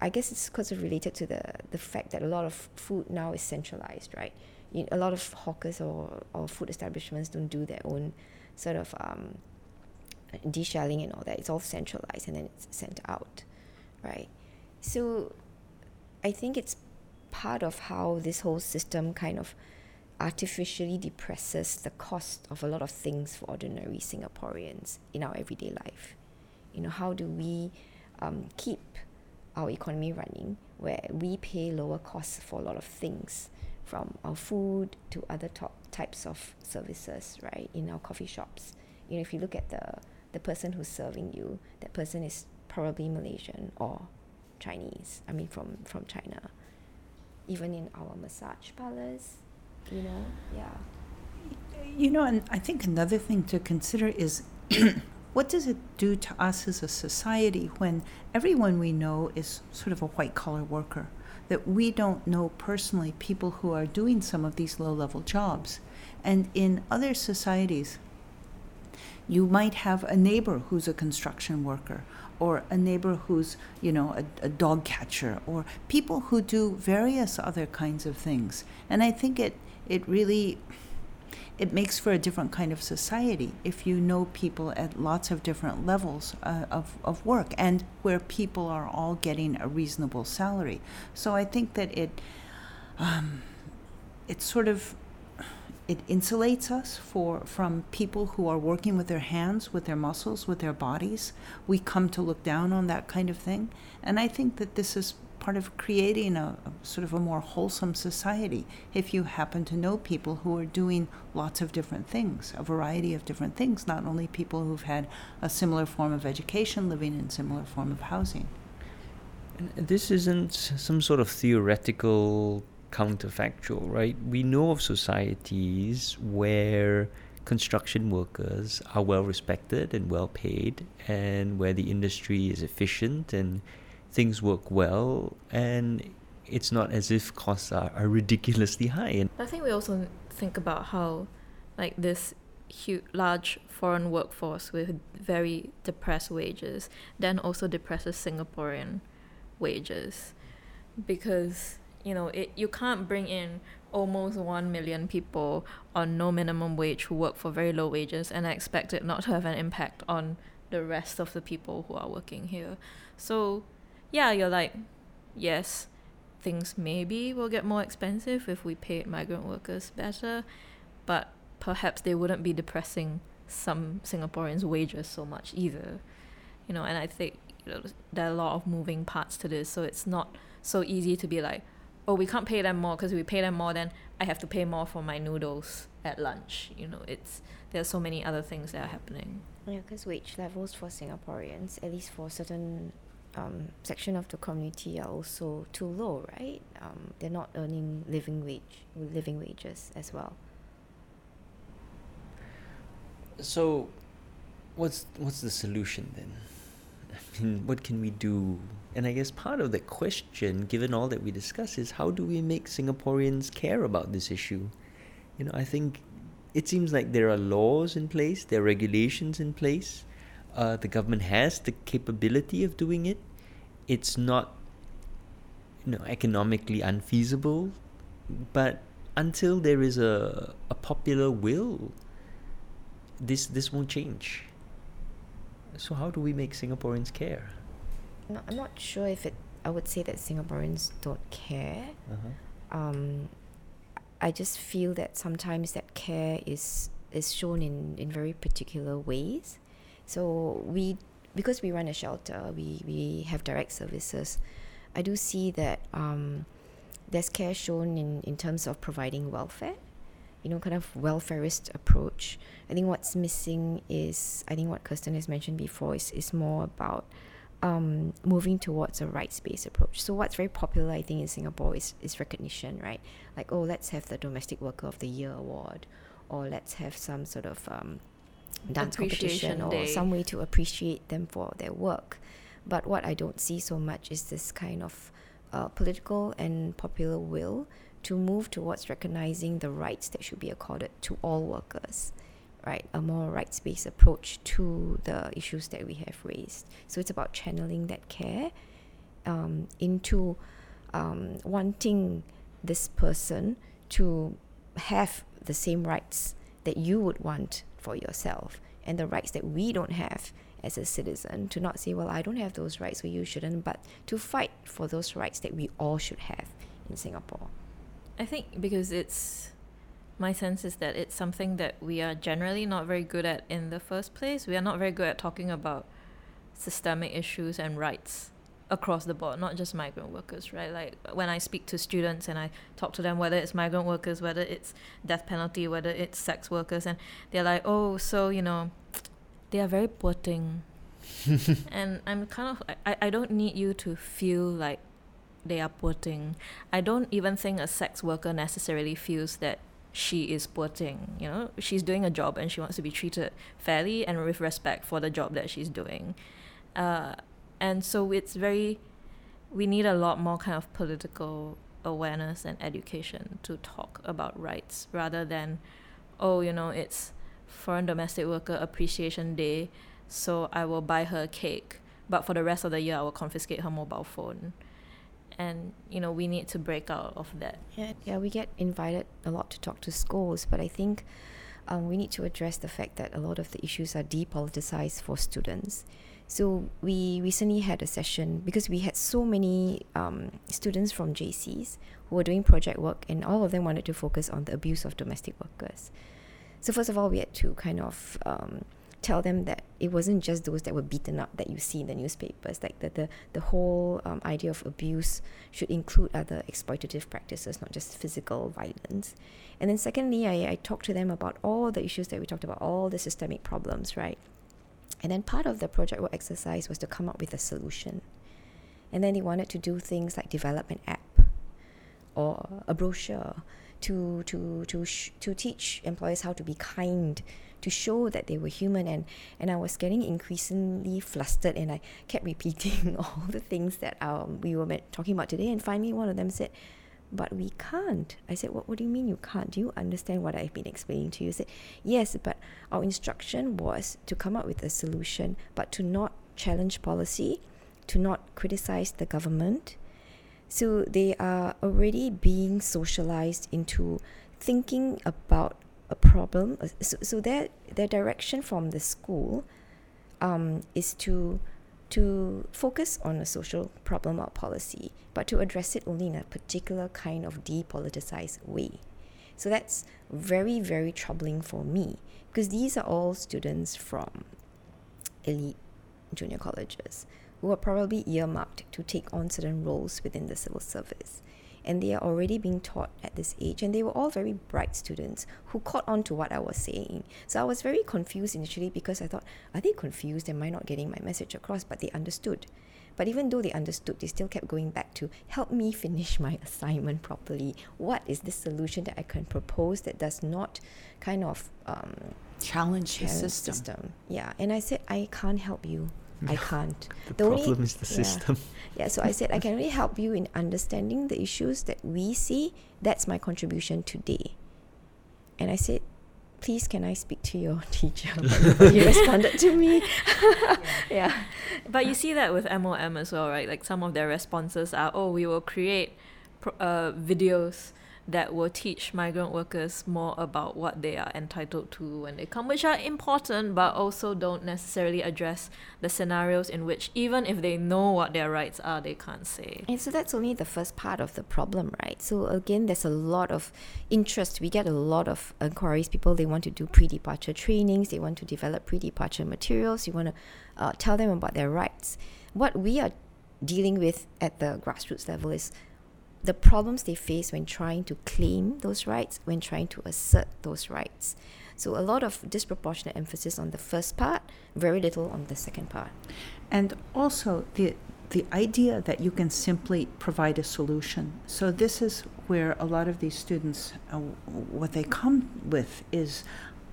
I guess it's because of related to the, the fact that a lot of food now is centralized, right? You, a lot of hawkers or, or food establishments don't do their own sort of um, deshelling and all that. It's all centralized and then it's sent out, right? So I think it's part of how this whole system kind of artificially depresses the cost of a lot of things for ordinary Singaporeans in our everyday life. You know, how do we um, keep our economy running where we pay lower costs for a lot of things from our food to other top types of services, right? In our coffee shops. You know, if you look at the the person who's serving you, that person is probably Malaysian or Chinese. I mean from from China. Even in our massage parlors, you know, yeah. You know, and I think another thing to consider is [CLEARS THROAT] what does it do to us as a society when everyone we know is sort of a white collar worker? That we don't know personally people who are doing some of these low level jobs. And in other societies, you might have a neighbor who's a construction worker or a neighbor who's you know a, a, dog catcher or people who do various other kinds of things and i think it it really it makes for a different kind of society if you know people at lots of different levels uh, of, of work and where people are all getting a reasonable salary so i think that it um, it's sort of it insulates us for from people who are working with their hands, with their muscles, with their bodies. We come to look down on that kind of thing, and I think that this is part of creating a, a, sort of a more wholesome society. If you happen to know people who are doing lots of different things, a variety of different things, not only people who've had a similar form of education, living in similar form of housing. And this isn't some sort of theoretical counterfactual, right? We know of societies where construction workers are well respected and well paid, and where the industry is efficient and things work well, and it's not as if costs are, are ridiculously high. And I think we also think about how, like, this huge, large foreign workforce with very depressed wages then also depresses Singaporean wages because you know it you can't bring in almost 1 million people on no minimum wage who work for very low wages and expect it not to have an impact on the rest of the people who are working here so yeah you're like yes things maybe will get more expensive if we paid migrant workers better but perhaps they wouldn't be depressing some singaporeans wages so much either. You know and i think you know, there are a lot of moving parts to this so it's not so easy to be like oh we can't pay them more because we pay them more then i have to pay more for my noodles at lunch. You know it's there's so many other things that are happening. Yeah because wage levels for singaporeans at least for certain um, section of the community are also too low right um, they're not earning living wage living wages as well so what's what's the solution then I mean, what can we do and I guess part of the question, given all that we discuss, is how do we make Singaporeans care about this issue? You know, I think it seems like there are laws in place, there are regulations in place. Uh, the government has the capability of doing it. It's not, you know, economically unfeasible, but until there is a a popular will, this this won't change. So how do we make Singaporeans care? no, I'm not sure if it. I would say that Singaporeans don't care. Uh-huh. Um, I just feel that sometimes that care is is shown in in very particular ways. So we because we run a shelter, we we have direct services. I do see that um, there's care shown in in terms of providing welfare. You know, kind of welfarist approach. I think what's missing is I think what Kirsten has mentioned before is is more about um, moving towards a rights-based approach. So what's very popular, I think, in Singapore is, is recognition, right? Like, oh, let's have the Domestic Worker of the Year award, or let's have some sort of um, dance competition, or day. some way to appreciate them for their work. But what I don't see so much is this kind of uh, political and popular will to move towards recognizing the rights that should be accorded to all workers right a more rights based approach to the issues that we have raised. So it's about channeling that care um, into um, wanting this person to have the same rights that you would want for yourself and the rights that we don't have as a citizen to not say well i don't have those rights so you shouldn't but to fight for those rights that we all should have in singapore i think because it's my sense is that it's something that we are generally not very good at in the first place. We are not very good at talking about systemic issues and rights across the board, not just migrant workers, right? Like when I speak to students and I talk to them, whether it's migrant workers, whether it's death penalty, whether it's sex workers, and they're like, oh, so, you know, they are very poor thing. [LAUGHS] and I'm kind of, I, I don't need you to feel like they are poor thing. I don't even think a sex worker necessarily feels that she is putting you know she's doing a job and she wants to be treated fairly and with respect for the job that she's doing uh, and so it's very we need a lot more kind of political awareness and education to talk about rights rather than, oh, you know, it's Foreign Domestic Worker Appreciation Day, so I will buy her a cake, but for the rest of the year, I will confiscate her mobile phone. And you know we need to break out of that. Yeah, yeah, we get invited a lot to talk to schools, but I think um, we need to address the fact that a lot of the issues are depoliticized for students. So we recently had a session because we had so many um, students from JCs who were doing project work, and all of them wanted to focus on the abuse of domestic workers. So first of all, we had to kind of um, tell them that it wasn't just those that were beaten up that you see in the newspapers. Like the the, the whole um, idea of abuse should include other exploitative practices, not just physical violence. And then secondly, I, I talked to them about all the issues that we talked about, all the systemic problems, right? And then part of the project work exercise was to come up with a solution. And then they wanted to do things like develop an app or a brochure to to to sh- to teach employers how to be kind to show that they were human and and I was getting increasingly flustered and I kept repeating [LAUGHS] all the things that um, we were talking about today and finally one of them said but we can't. I said, what, what do you mean you can't? Do you understand what I've been explaining to you? He said, yes, but our instruction was to come up with a solution, but to not challenge policy, to not criticize the government. So they are already being socialized into thinking about a problem. So, so their, their direction from the school um, is to to focus on a social problem or policy, but to address it only in a particular kind of depoliticized way. So that's very, very troubling for me because these are all students from elite junior colleges who are probably earmarked to take on certain roles within the civil service and they are already being taught at this age and they were all very bright students who caught on to what I was saying. So I was very confused initially because I thought, are they confused? Am I not getting my message across? But they understood. But even though they understood, they still kept going back to help me finish my [LAUGHS] assignment properly. What is the solution that I can propose that does not kind of um, challenge, challenge the system. system? Yeah, and I said I can't help you. [LAUGHS] I can't. the, the problem only, is the yeah. system. [LAUGHS] Yeah, so I said I can only help you in understanding the issues that we see. That's my contribution today. And I said, please can I speak to your [LAUGHS] teacher? But he responded to me. yeah. But you see that with MOM as well, right? Like some of their responses are, oh, we will create pro- uh, videos that will teach migrant workers more about what they are entitled to when they come, which are important, but also don't necessarily address the scenarios in which, even if they know what their rights are, they can't say. And so that's only the first part of the problem, right? So again, there's a lot of interest. We get a lot of inquiries. People they want to do pre-departure trainings. They want to develop pre-departure materials. You want to uh, tell them about their rights. What we are dealing with at the grassroots level is the problems they face when trying to claim those rights, when trying to assert those rights. So a lot of disproportionate emphasis on the first part, very little on the second part. And also the the idea that you can simply provide a solution. So this is where a lot of these students, uh, what they come with is,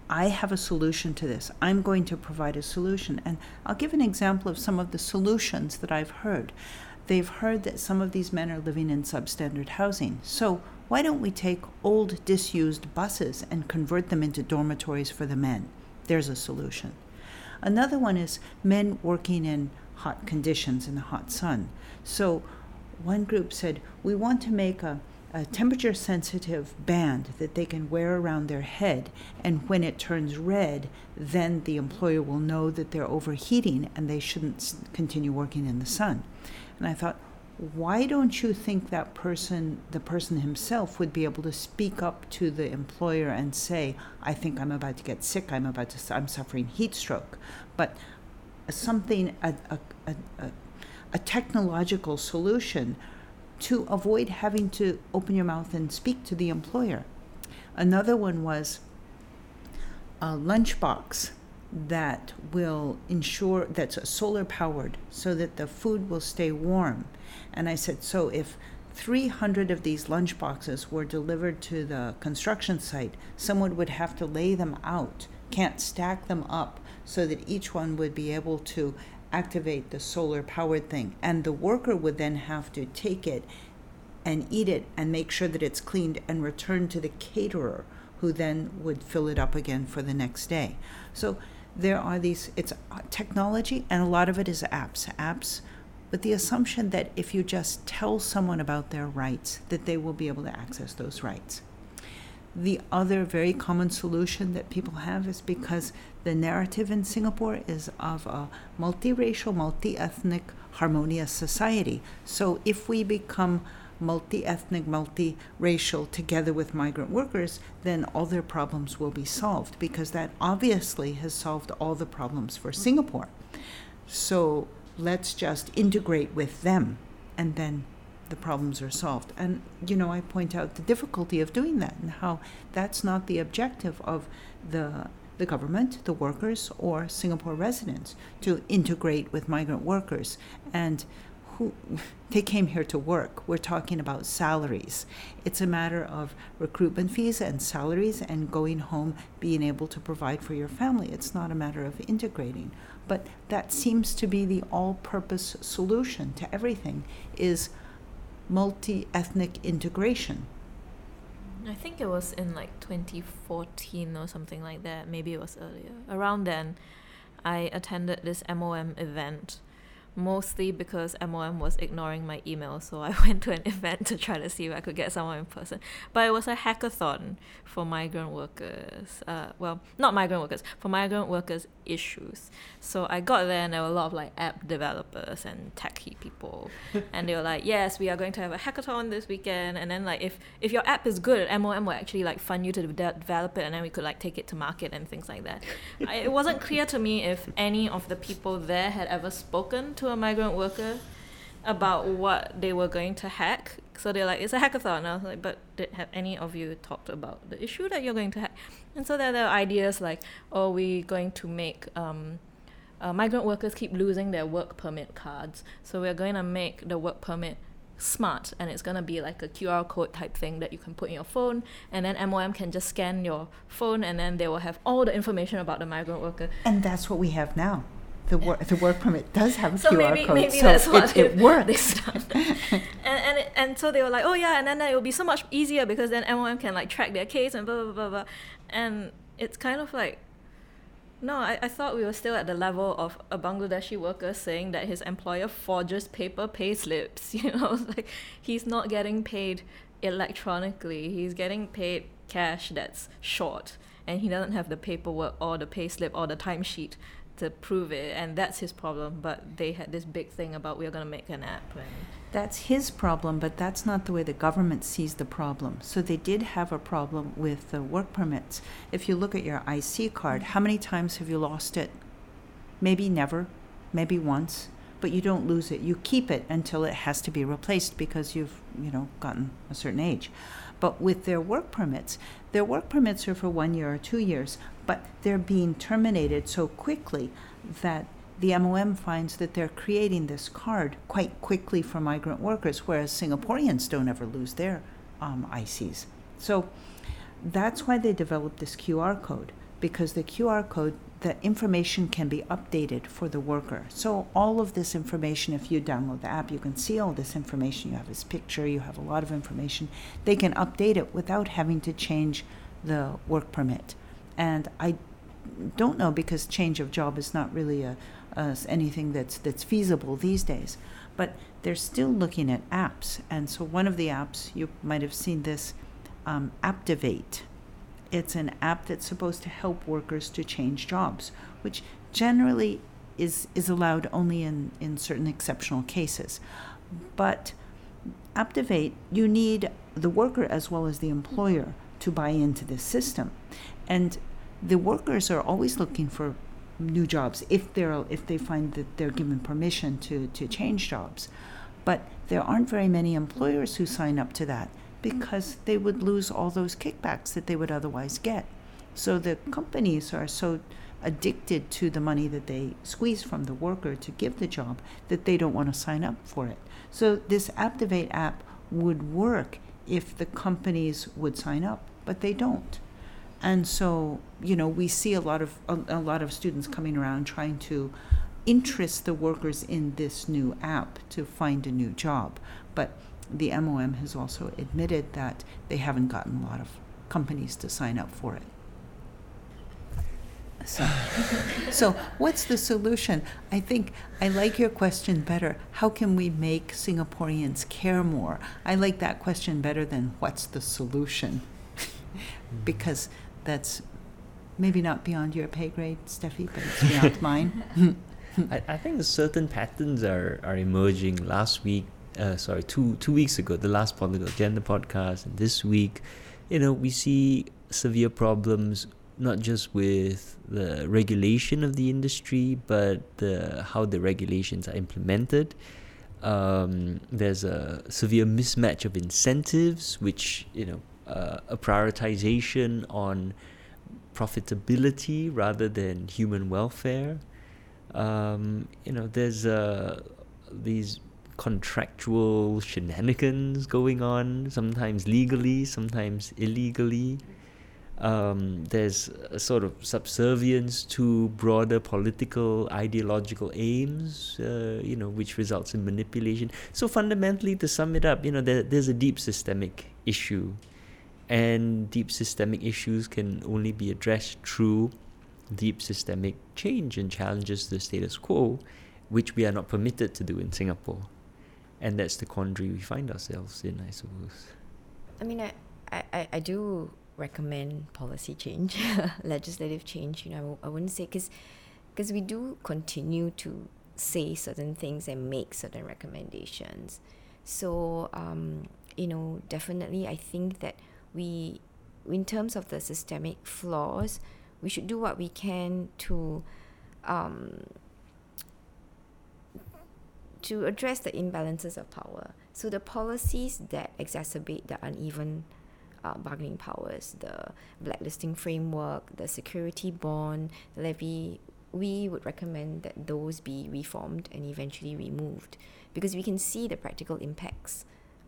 I have a solution to this. I'm going to provide a solution. And I'll give an example of some of the solutions that I've heard they've heard that some of these men are living in substandard housing. So, why don't we take old, disused buses and convert them into dormitories for the men? There's a solution. Another one is men working in hot conditions in the hot sun. So, one group said, We want to make a, a temperature sensitive band that they can wear around their head, and when it turns red, then the employer will know that they're overheating and they shouldn't continue working in the sun. And I thought, why don't you think that person, the person himself, would be able to speak up to the employer and say, I think I'm about to get sick, I'm about to, I'm suffering heat stroke. But something, a, a, a, a technological solution to avoid having to open your mouth and speak to the employer. Another one was a lunchbox that will ensure that's solar powered so that the food will stay warm. And I said, so if 300 of these lunch boxes were delivered to the construction site, someone would have to lay them out, can't stack them up so that each one would be able to activate the solar powered thing. And the worker would then have to take it and eat it and make sure that it's cleaned and return to the caterer who then would fill it up again for the next day. So there are these, it's uh, technology and a lot of it is apps. Apps with the assumption that if you just tell someone about their rights, that they will be able to access those rights. The other very common solution that people have is because the narrative in Singapore is of a multiracial, multi ethnic, harmonious society. So if we become multi ethnic, multi-racial together with migrant workers, then all their problems will be solved because that obviously has solved all the problems for Singapore. So let's just integrate with them and then the problems are solved. And, you know, I point out the difficulty of doing that and how that's not the objective of the the government, the workers, or Singapore residents to integrate with migrant workers. And who they came here to work. We're talking about salaries. It's a matter of recruitment fees and salaries and going home being able to provide for your family. It's not a matter of integrating. But that seems to be the all-purpose solution to everything is multi-ethnic integration. I think it was in like 2014 or something like that. Maybe it was earlier. Around then, I attended this MOM event mostly because MOM was ignoring my email. So I [LAUGHS] went to an event to try to see if I could get someone in person. But it was a hackathon for migrant workers. Uh, well, not migrant workers, for migrant workers issues. So I got there and there were a lot of like app developers and techie people. [LAUGHS] and they were like, yes, we are going to have a hackathon this weekend. And then like if, if your app is good, MOM will actually like fund you to de- develop it and then we could like take it to market and things like that. I, it wasn't clear to me if any of the people there had ever spoken to a migrant worker about what they were going to hack. So they're like, it's a hackathon. And I was like, but did have any of you talked about the issue that you're going to hack? And so there, there are ideas like, oh, we're going to make um, uh, migrant workers keep losing their work permit cards. So we're going to make the work permit smart and it's going to be like a QR code type thing that you can put in your phone and then MOM can just scan your phone and then they will have all the information about the migrant worker. And that's what we have now the work the work permit does have a so QR maybe, code, maybe so that's what it, it [LAUGHS] works. and and it, and so they were like, oh yeah, and then uh, it will be so much easier because then MOM can like track their case and blah blah blah blah, and it's kind of like. No, I, I thought we were still at the level of a Bangladeshi worker saying that his employer forges paper pay slips. [LAUGHS] You know, [LAUGHS] like he's not getting paid electronically. He's getting paid cash that's short and he doesn't have the paperwork or the pay slip or the timesheet to prove it, and that's his problem. But they had this big thing about we're going to make an app. And that's his problem, but that's not the way the government sees the problem. So they did have a problem with the work permits. If you look at your IC card, how many times have you lost it? Maybe never, maybe once, but you don't lose it. You keep it until it has to be replaced because you've, you know, gotten a certain age. But with their work permits, their work permits are for one year or two years, but they're being terminated so quickly that the MOM finds that they're creating this card quite quickly for migrant workers, whereas Singaporeans don't ever lose their um, ICs. So that's why they developed this QR code, because the QR code, the information can be updated for the worker. So all of this information, if you download the app, you can see all this information. You have his picture, you have a lot of information. They can update it without having to change the work permit and I don't know because change of job is not really a, a, anything that's that's feasible these days. But they're still looking at apps, and so one of the apps you might have seen this, um, Aptivate. It's an app that's supposed to help workers to change jobs, which generally is is allowed only in in certain exceptional cases. But Aptivate, you need the worker as well as the employer to buy into this system. And the workers are always looking for new jobs if they're if they find that they're given permission to to change jobs. But there aren't very many employers who sign up to that because they would lose all those kickbacks that they would otherwise get. So the companies are so addicted to the money that they squeeze from the worker to give the job that they don't want to sign up for it. So this Aptivate app would work if the companies would sign up, but they don't. And so, you know, we see a lot of a, a lot of students coming around trying to interest the workers in this new app to find a new job. But the MOM has also admitted that they haven't gotten a lot of companies to sign up for it. So, [LAUGHS] so what's the solution? I think I like your question better. How can we make Singaporeans care more? I like that question better than what's the solution? Mm-hmm. because that's maybe not beyond your pay grade, Steffi, but it's beyond [LAUGHS] mine. I, I think certain patterns are, are emerging. Last week, uh, sorry, two two weeks ago, the last political agenda podcast, and this week, you know, we see severe problems not just with the regulation of the industry, but the how the regulations are implemented. Um, there's a severe mismatch of incentives, which you know, uh, a prioritization on profitability rather than human welfare. Um, you know, there's uh, these contractual shenanigans going on, sometimes legally, sometimes illegally. Um, there's a sort of subservience to broader political ideological aims, uh, you know, which results in manipulation. So fundamentally, to sum it up, you know, there, there's a deep systemic issue and deep systemic issues can only be addressed through deep systemic change and challenges to the status quo, which we are not permitted to do in Singapore. And that's the quandary we find ourselves in, I suppose. I mean, I, I, I do recommend policy change, [LAUGHS] legislative change. You know, I, wouldn't say because because we do continue to say certain things and make certain recommendations. So, um, you know, definitely, I think that we in terms of the systemic flaws we should do what we can to um, to address the imbalances of power so the policies that exacerbate the uneven uh, bargaining powers the blacklisting framework the security bond the levy we would recommend that those be reformed and eventually removed because we can see the practical impacts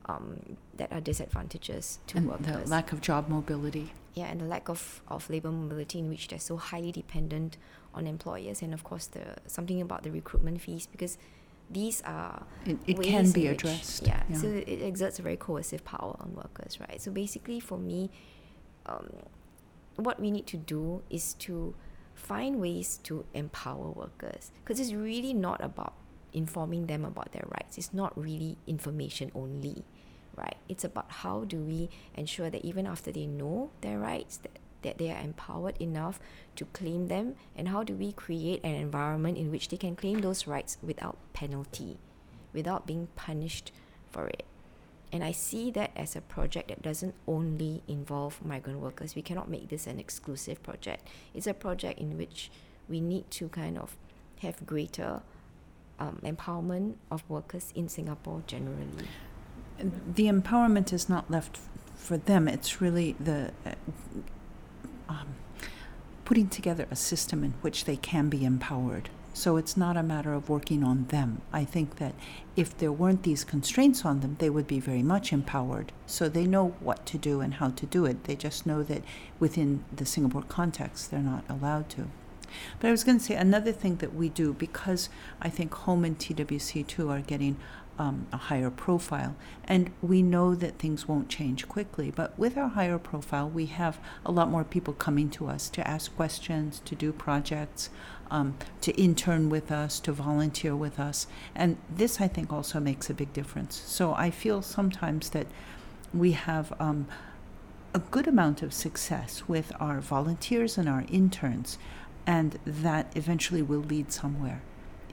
um, that are disadvantages to and workers. the lack of job mobility. Yeah, and the lack of, of labor mobility in which they're so highly dependent on employers, and of course the something about the recruitment fees because these are it, it ways can be in which- addressed. Yeah, so it exerts a very coercive power on workers, right? So basically, for me, um, what we need to do is to find ways to empower workers because it's really not about informing them about their rights. It's not really information only, right? It's about how do we ensure that even after they know their rights, that, that they are empowered enough to claim them, and how do we create an environment in which they can claim those rights without penalty, without being punished for it. And I see that as a project that doesn't only involve migrant workers. We cannot make this an exclusive project. It's a project in which we need to kind of have greater um, empowerment of workers in Singapore generally. the empowerment is not left for them. It's really the uh, um, putting together a system in which they can be empowered. So it's not a matter of working on them. I think that if there weren't these constraints on them, they would be very much empowered. So they know what to do and how to do it. They just know that within the Singapore context, they're not allowed to. But I was going to say another thing that we do because I think home and TWC too are getting um, a higher profile, and we know that things won't change quickly. But with our higher profile, we have a lot more people coming to us to ask questions, to do projects, um, to intern with us, to volunteer with us, and this I think also makes a big difference. So I feel sometimes that we have. Um, a good amount of success with our volunteers and our interns, and that eventually will lead somewhere.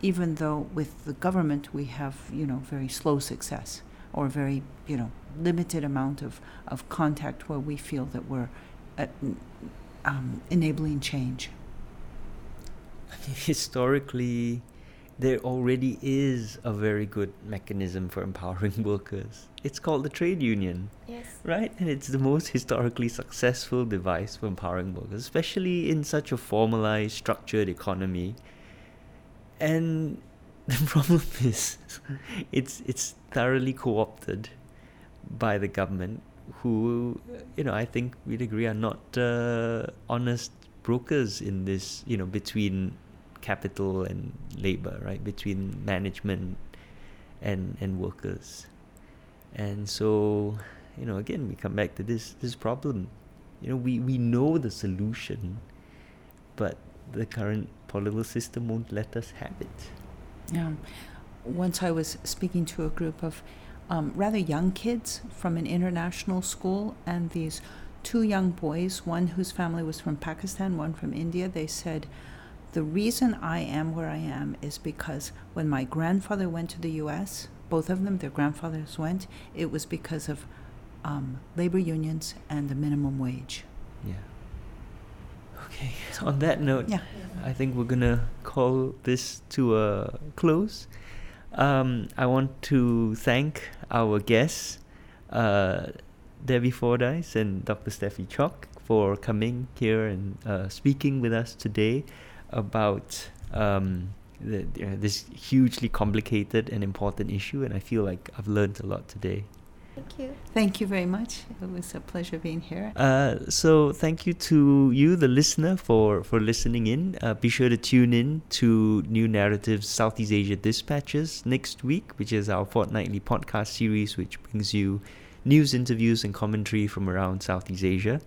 Even though with the government we have, you know, very slow success or very, you know, limited amount of, of contact where we feel that we're uh, um, enabling change. [LAUGHS] Historically, there already is a very good mechanism for empowering [LAUGHS] workers. It's called the trade union. Yes. Right? And it's the most historically successful device for empowering workers, especially in such a formalized, structured economy. And [LAUGHS] the problem is it's it's thoroughly co-opted by the government who you know I think we'd agree are not uh, honest brokers in this you know between capital and labor, right? Between management and and workers. And so, you know, again we come back to this this problem. You know, we, we know the solution, but the current political system won't let us have it. Yeah. Once I was speaking to a group of um, rather young kids from an international school, and these two young boys, one whose family was from Pakistan, one from India, they said, The reason I am where I am is because when my grandfather went to the US, both of them, their grandfathers went, it was because of um, labor unions and the minimum wage. Yeah. Okay, [LAUGHS] on that note, Yeah. I think we're gonna call this to a close. Um, I want to thank our guests, uh, Debbie Fordyce and Dr. Steffi Chok, for coming here and uh, speaking with us today about um, the, uh, this hugely complicated and important issue. And I feel like I've learned a lot today. Thank you. Thank you very much. It was a pleasure being here. Uh, so thank you to you, the listener, for for listening in. Uh, be sure to tune in to New Naratif's Southeast Asia Dispatches next week, which is our fortnightly podcast series, which brings you news, interviews, and commentary from around Southeast Asia.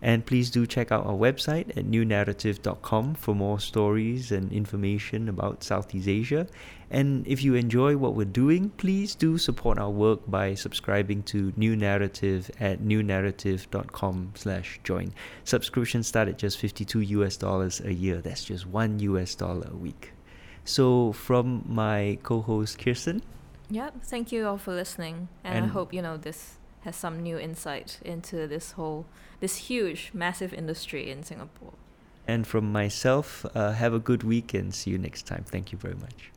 And please do check out our website at newnaratif.com for more stories and information about Southeast Asia. And if you enjoy what we're doing, please do support our work by subscribing to New Naratif at newnaratif.com slash join. Subscriptions start at just 52 US dollars a year. That's just one US dollar a week. So from my co-host Kirsten, Yep. Thank you all for listening, and, I hope you know this has some new insight into this whole, this huge, massive industry in Singapore. and from myself, uh, have a good week and see you next time. Thank you very much.